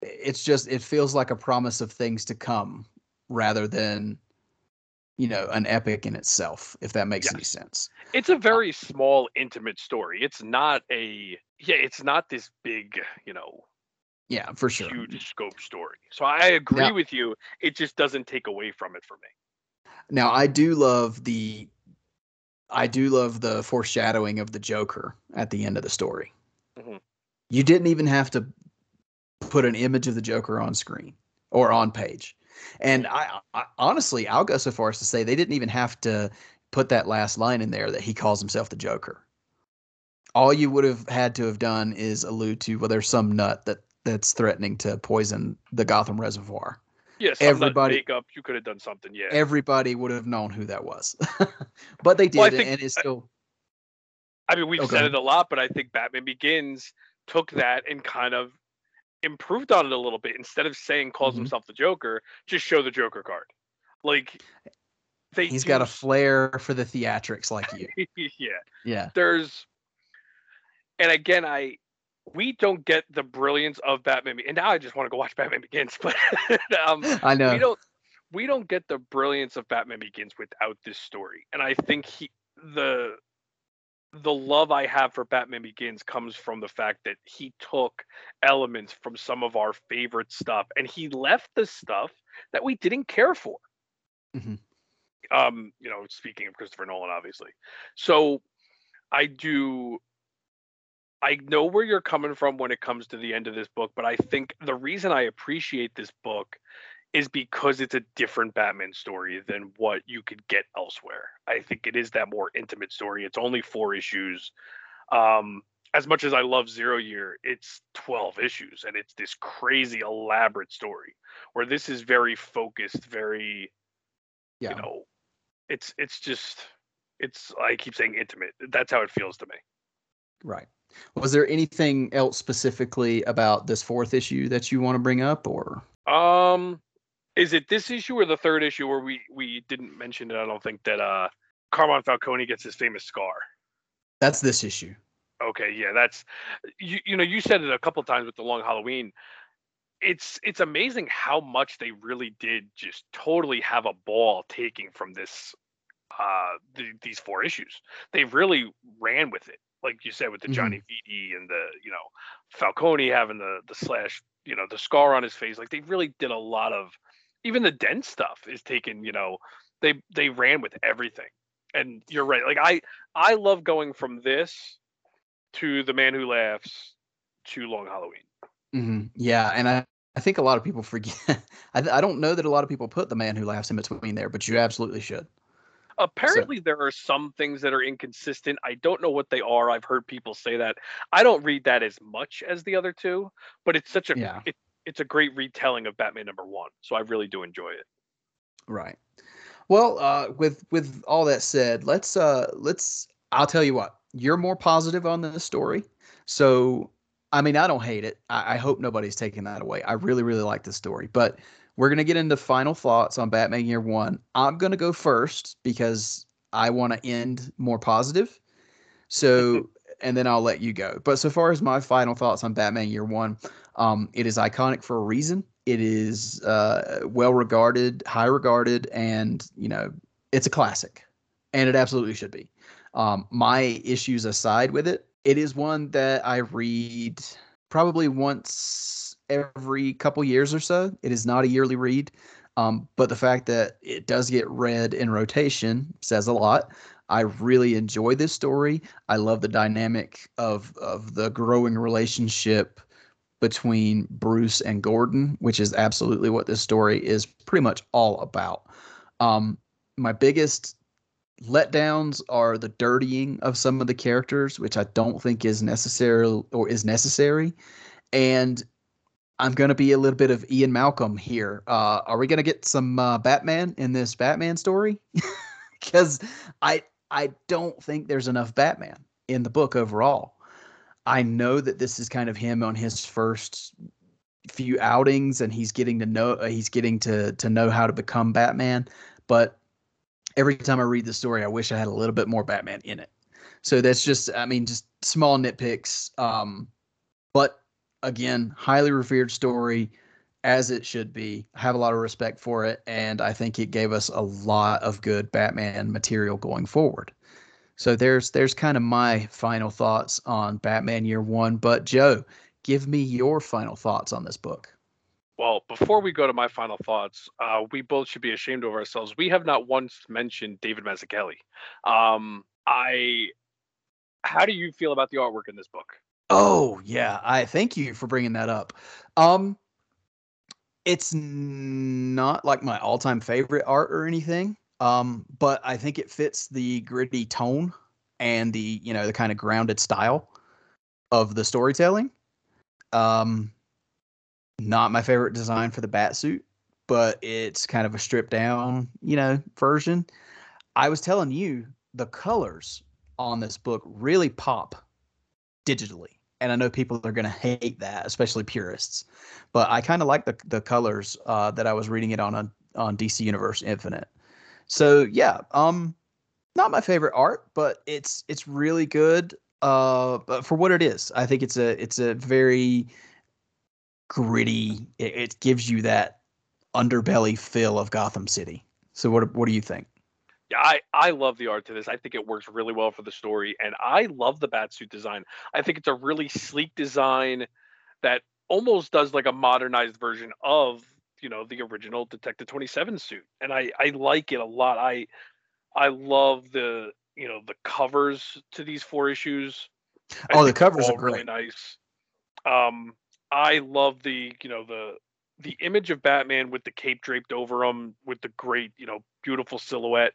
it's just it feels like a promise of things to come rather than you know an epic in itself. If that makes any sense. It's a very small, intimate story. It's not a yeah. It's not this big, you know, Yeah, for sure. huge scope story. So I agree Now- with you. It just doesn't take away from it for me. Now I do love the I do love the foreshadowing of the Joker at the end of the story. Mhm. You didn't even have to put an image of the Joker on screen or on page. And I, I honestly, I'll go so far as to say they didn't even have to put that last line in there that he calls himself the Joker. all you would have had to have done is allude to well, there's some nut that that's threatening to poison the Gotham Reservoir. Yeah, Everybody- makeup. You could have done something. Yeah. Everybody would have known who that was, but they did, Well, think- and it's still I mean, we've Oh, go said it a lot, but I think Batman Begins took that and kind of improved on it a little bit. Instead of saying calls Mhm. himself the Joker, just show the Joker card. Like they he's got a flair for the theatrics like you. yeah. Yeah, There's and again I we don't get the brilliance of Batman and now I just want to go watch Batman Begins, but um I know. we don't we don't get the brilliance of Batman Begins without this story. And I think he the the love I have for Batman Begins comes from the fact that he took elements from some of our favorite stuff and he left the stuff that we didn't care for. Mhm. Um, you know, speaking of Christopher Nolan, obviously. So I do I know where you're coming from when it comes to the end of this book, but I think the reason I appreciate this book is because it's a different Batman story than what you could get elsewhere. I think it is that more intimate story. It's only four issues. Um, as much as I love Zero Year, it's 12 issues and it's this crazy elaborate story where this is very focused, very yeah. you know, it's it's just it's I keep saying intimate. That's how it feels to me. Right. Was there anything else specifically about this fourth issue that you want to bring up, or Um, is it this issue or the third issue where we we didn't mention it? I don't think that uh Carmine Falcone gets his famous scar. that's this issue? Okay, yeah, that's you. You know, you said it a couple times with the Long Halloween. It's it's amazing how much they really did just totally have a ball taking from this uh th- these four issues. They really ran with it, like you said, with the Mhm. Johnny Vitti and the you know Falcone having the the slash, you know, the scar on his face. Like they really did a lot of even the Dent stuff is taken. You know, they they ran with everything. And you're right. Like I I love going from this to The Man Who Laughs to Long Halloween. hmm Yeah, and I, I think a lot of people forget. I, I don't know that a lot of people put the man who laughs in between there, but you absolutely should. Apparently, there are some things that are inconsistent. I don't know what they are. I've heard people say that. I don't read that as much as the other two, but it's such a Yeah. it, it's a great retelling of Batman number one. So I really do enjoy it. Right. Well, uh, with with all that said, let's uh, let's. I'll tell you what. You're more positive on this story, so I mean, I don't hate it. I, I hope nobody's taking that away. I really, really like the story, but we're gonna get into final thoughts on Batman Year One. I'm gonna go first because I want to end more positive. So, and then I'll let you go. But so far as my final thoughts on Batman Year One, um, it is iconic for a reason. It is uh, well regarded, high regarded, and you know it's a classic, and it absolutely should be. Um, my issues aside with it, it is one that I read probably once every couple years or so. It is not a yearly read, um, but the fact that it does get read in rotation says a lot. I really enjoy this story. I love the dynamic of of the growing relationship between Bruce and Gordon, which is absolutely what this story is pretty much all about. Um, my biggest letdowns are the dirtying of some of the characters, which I don't think is necessary or is necessary. And I'm going to be a little bit of Ian Malcolm here. Uh, are we going to get some uh, Batman in this Batman story? Because I I don't think there's enough Batman in the book overall. I know that this is kind of him on his first few outings, and he's getting to know uh, he's getting to to know how to become Batman. But every time I read the story, I wish I had a little bit more Batman in it. So that's just I mean just small nitpicks. Um, but again, highly revered story as it should be. I have a lot of respect for it, and I think it gave us a lot of good Batman material going forward. So there's there's kind of my final thoughts on Batman Year One. But Joe, give me your final thoughts on this book. Well, before we go to my final thoughts, uh, we both should be ashamed of ourselves. We have not once mentioned David Mazzucchelli. Um, I, how do you feel about the artwork in this book? Oh yeah, I thank you for bringing that up. Um, it's not like my all-time favorite art or anything. Um, but I think it fits the gritty tone and the you know the kind of grounded style of the storytelling. Um, not my favorite design for the bat suit, but it's kind of a stripped down, you know, version. I was telling you the colors on this book really pop digitally. And I know people are going to hate that, especially purists. But I kind of like the the colors uh, that I was reading it on a, on DC Universe Infinite. So yeah, um, not my favorite art, but it's it's really good. Uh, but for what it is, I think it's a it's a very gritty. It, it gives you that underbelly feel of Gotham City. So what what do you think? I, I love the art to this. I think it works really well for the story, and I love the batsuit design. I think it's a really sleek design that almost does like a modernized version of you know the original Detective Twenty Seven suit, and I I like it a lot. I I love the you know the covers to these four issues. I Oh, the covers are all really nice. Um, I love the you know the the image of Batman with the cape draped over him with the great you know beautiful silhouette.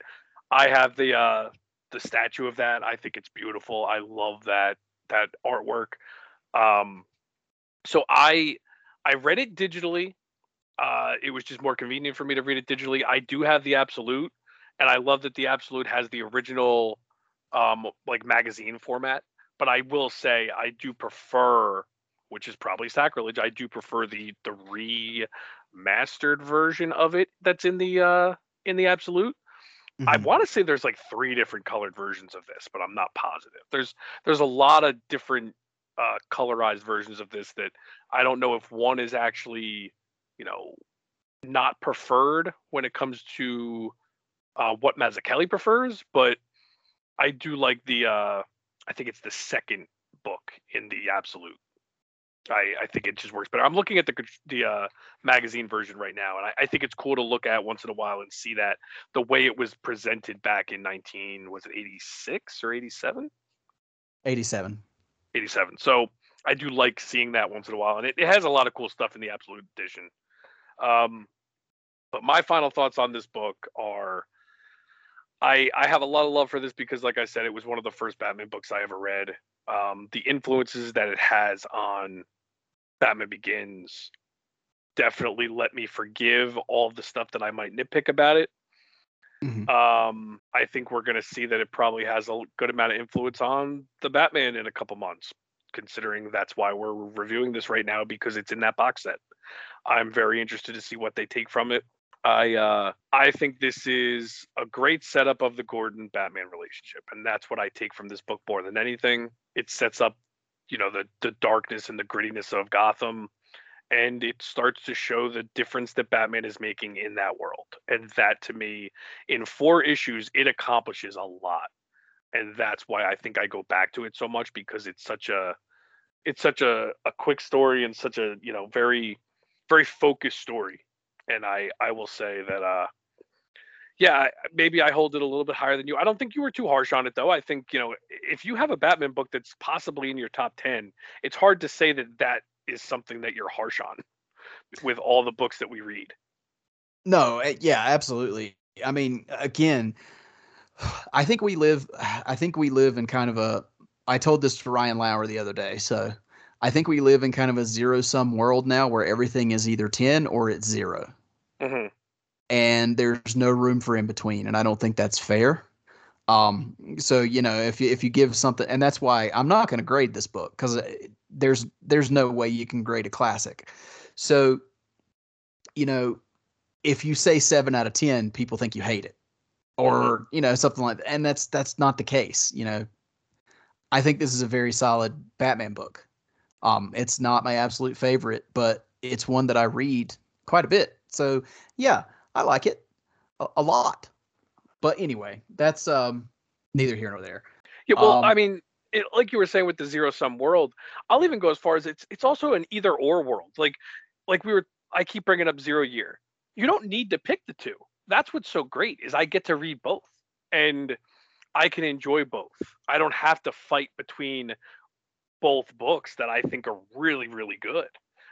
I have the uh the statue of that. I think it's beautiful. I love that that artwork. Um, so I I read it digitally. Uh, it was just more convenient for me to read it digitally. I do have the Absolute, and I love that the Absolute has the original um like magazine format. But I will say I do prefer, which is probably sacrilege. I do prefer the the remastered version of it that's in the uh in the Absolute. I Mhm. want to say there's like three different colored versions of this, but I'm not positive. There's there's a lot of different uh, colorized versions of this that I don't know if one is actually, you know, not preferred when it comes to uh, what Mazzucchelli prefers, but I do like the uh, I think it's the second book in the Absolute. I, I think it just works better. I'm looking at the the uh, magazine version right now, and I, I think it's cool to look at once in a while and see that the way it was presented back in 19 was it 86 or 87 87. 87 so i do like seeing that once in a while and it, it has a lot of cool stuff in the absolute edition um but my final thoughts on this book are i i have a lot of love for this because like i said it was one of the first batman books i ever read um the influences that it has on batman begins definitely let me forgive all of the stuff that i might nitpick about it Mhm. um, I think we're going to see that it probably has a good amount of influence on the Batman in a couple months, considering that's why we're reviewing this right now because it's in that box set. I'm very interested to see what they take from it. I uh, I think this is a great setup of the Gordon Batman relationship, and that's what I take from this book more than anything. It sets up, you know, the the darkness and the grittiness of Gotham and it starts to show the difference that Batman is making in that world. And that to me, in four issues, it accomplishes a lot. And that's why I think I go back to it so much because it's such a it's such a, a quick story and such a, you know, very very focused story. And I I will say that uh yeah, maybe I hold it a little bit higher than you. I don't think you were too harsh on it though. I think, you know, if you have a Batman book that's possibly in your top 10, it's hard to say that that is something that you're harsh on with all the books that we read. No, eh, yeah, absolutely. I mean, again, I think we live I think we live in kind of a I told this to Ryan Lauer the other day. So I think we live in kind of a zero sum world now where everything is either 10 or it's 0 hmm and there's no room for in between and I don't think that's fair. Um so you know, if you if you give something and that's why I'm not going to grade this book cuz there's there's no way you can grade a classic. So you know, if you say 7 out of 10, people think you hate it or you know something like that and that's that's not the case you know i think this is a very solid batman book um it's not my absolute favorite but it's one that i read quite a bit so yeah i like it a, a lot but anyway that's um neither here nor there Yeah, well, I Um, mean, it, like you were saying with the zero sum world, I'll even go as far as it's it's also an either or world. Like like we were, I keep bringing up zero year. You don't need to pick the two. That's what's so great is I get to read both, and I can enjoy both. I don't have to fight between both books that I think are really really good.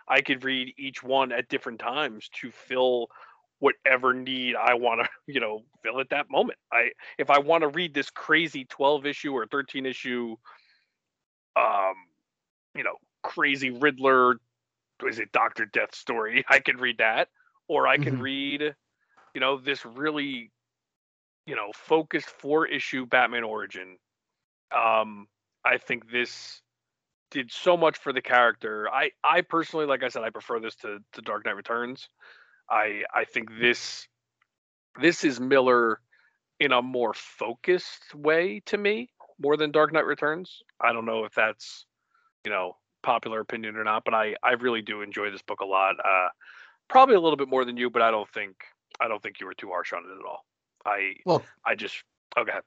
I could read each one at different times to fill whatever need I want to, you know, fill at that moment. I if I want to read this crazy 12 issue or 13 issue um you know, crazy Riddler is it Doctor Death story, I can read that or I can Mhm. read you know, this really you know, focused four issue Batman origin. Um I think this did so much for the character. I I personally like I said I prefer this to to Dark Knight Returns. I I think this this is Miller in a more focused way to me more than Dark Knight Returns. I don't know if that's you know popular opinion or not, but I I really do enjoy this book a lot. Uh, probably a little bit more than you, but I don't think I don't think you were too harsh on it at all. I Well, I just okay.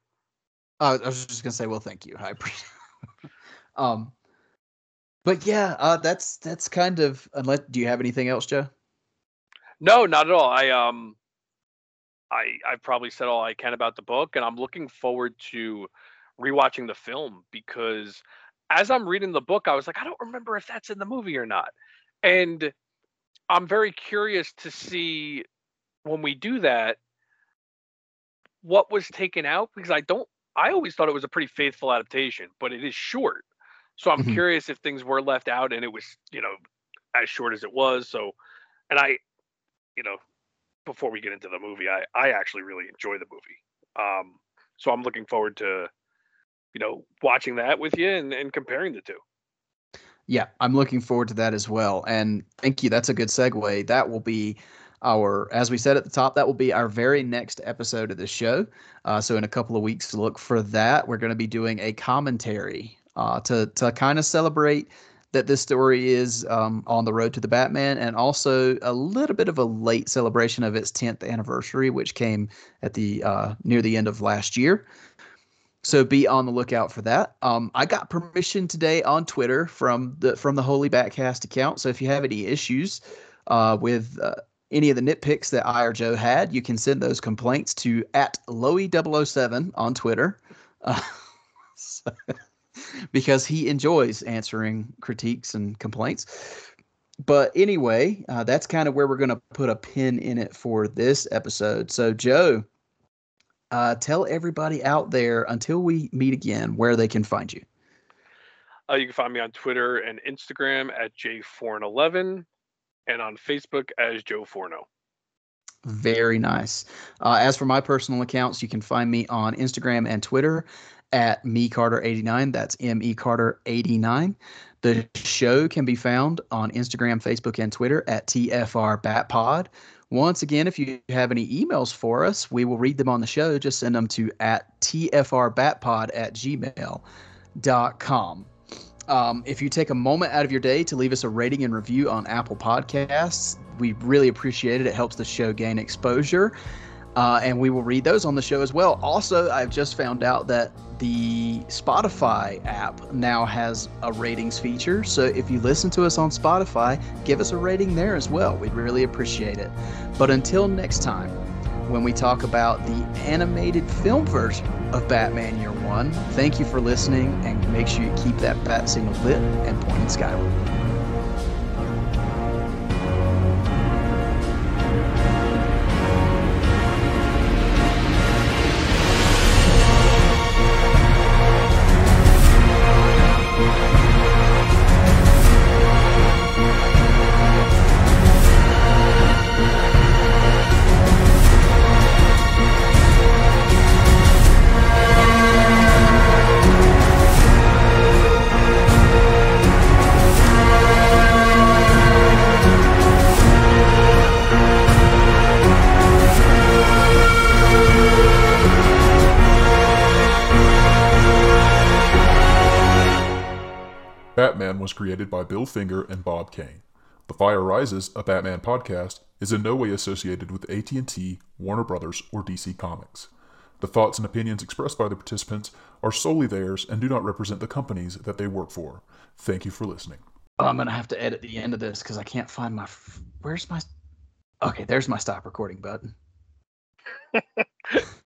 Uh, I was just gonna say, well, thank you. I appreciate. um, but yeah, uh, that's that's kind of. Unless, do you have anything else, Joe? No, not at all. I um I I've probably said all I can about the book and I'm looking forward to rewatching the film because as I'm reading the book I was like I don't remember if that's in the movie or not. And I'm very curious to see when we do that what was taken out because I don't I always thought it was a pretty faithful adaptation, but it is short. So I'm Mhm. curious if things were left out and it was, you know, as short as it was. So and I you know, before we get into the movie, I I actually really enjoy the movie. Um, so I'm looking forward to, you know, watching that with you and, and comparing the two. Yeah, I'm looking forward to that as well. And thank you. That's a good segue. That will be our, as we said at the top, that will be our very next episode of the show. Uh, so in a couple of weeks, look for that. We're going to be doing a commentary uh, to to kind of celebrate that this story is um, on the road to the Batman, and also a little bit of a late celebration of its 10th anniversary, which came at the uh, near the end of last year. So be on the lookout for that. Um, I got permission today on Twitter from the from the Holy Batcast account. So if you have any issues uh, with uh, any of the nitpicks that I or Joe had, you can send those complaints to at Loey007 on Twitter. Uh, so- because he enjoys answering critiques and complaints. But anyway, uh, that's kind of where we're going to put a pin in it for this episode. So, Joe, uh, tell everybody out there until we meet again where they can find you. Uh, you can find me on Twitter and Instagram at jforn11 and on Facebook as Joe Forno. Very nice. Uh, as for my personal accounts, you can find me on Instagram and Twitter at me Carter89. That's M E Carter 89. The show can be found on Instagram, Facebook, and Twitter at TFR Batpod. Once again, if you have any emails for us, we will read them on the show. Just send them to at TFR TFRBatpod at gmail.com. Um, if you take a moment out of your day to leave us a rating and review on Apple Podcasts, we really appreciate it. It helps the show gain exposure. Uh, and we will read those on the show as well. Also, I've just found out that the Spotify app now has a ratings feature. So if you listen to us on Spotify, give us a rating there as well. We'd really appreciate it. But until next time, when we talk about the animated film version of Batman Year One, thank you for listening and make sure you keep that bat signal lit and pointed skyward. Created by Bill Finger and Bob Kane. The Fire Rises, a Batman podcast, is in no way associated with AT&T, Warner Brothers, or DC Comics. The thoughts and opinions expressed by the participants are solely theirs and do not represent the companies that they work for. Thank you for listening. I'm gonna have to edit the end of this because I can't find my. f- Where's my? Okay, there's my stop recording button.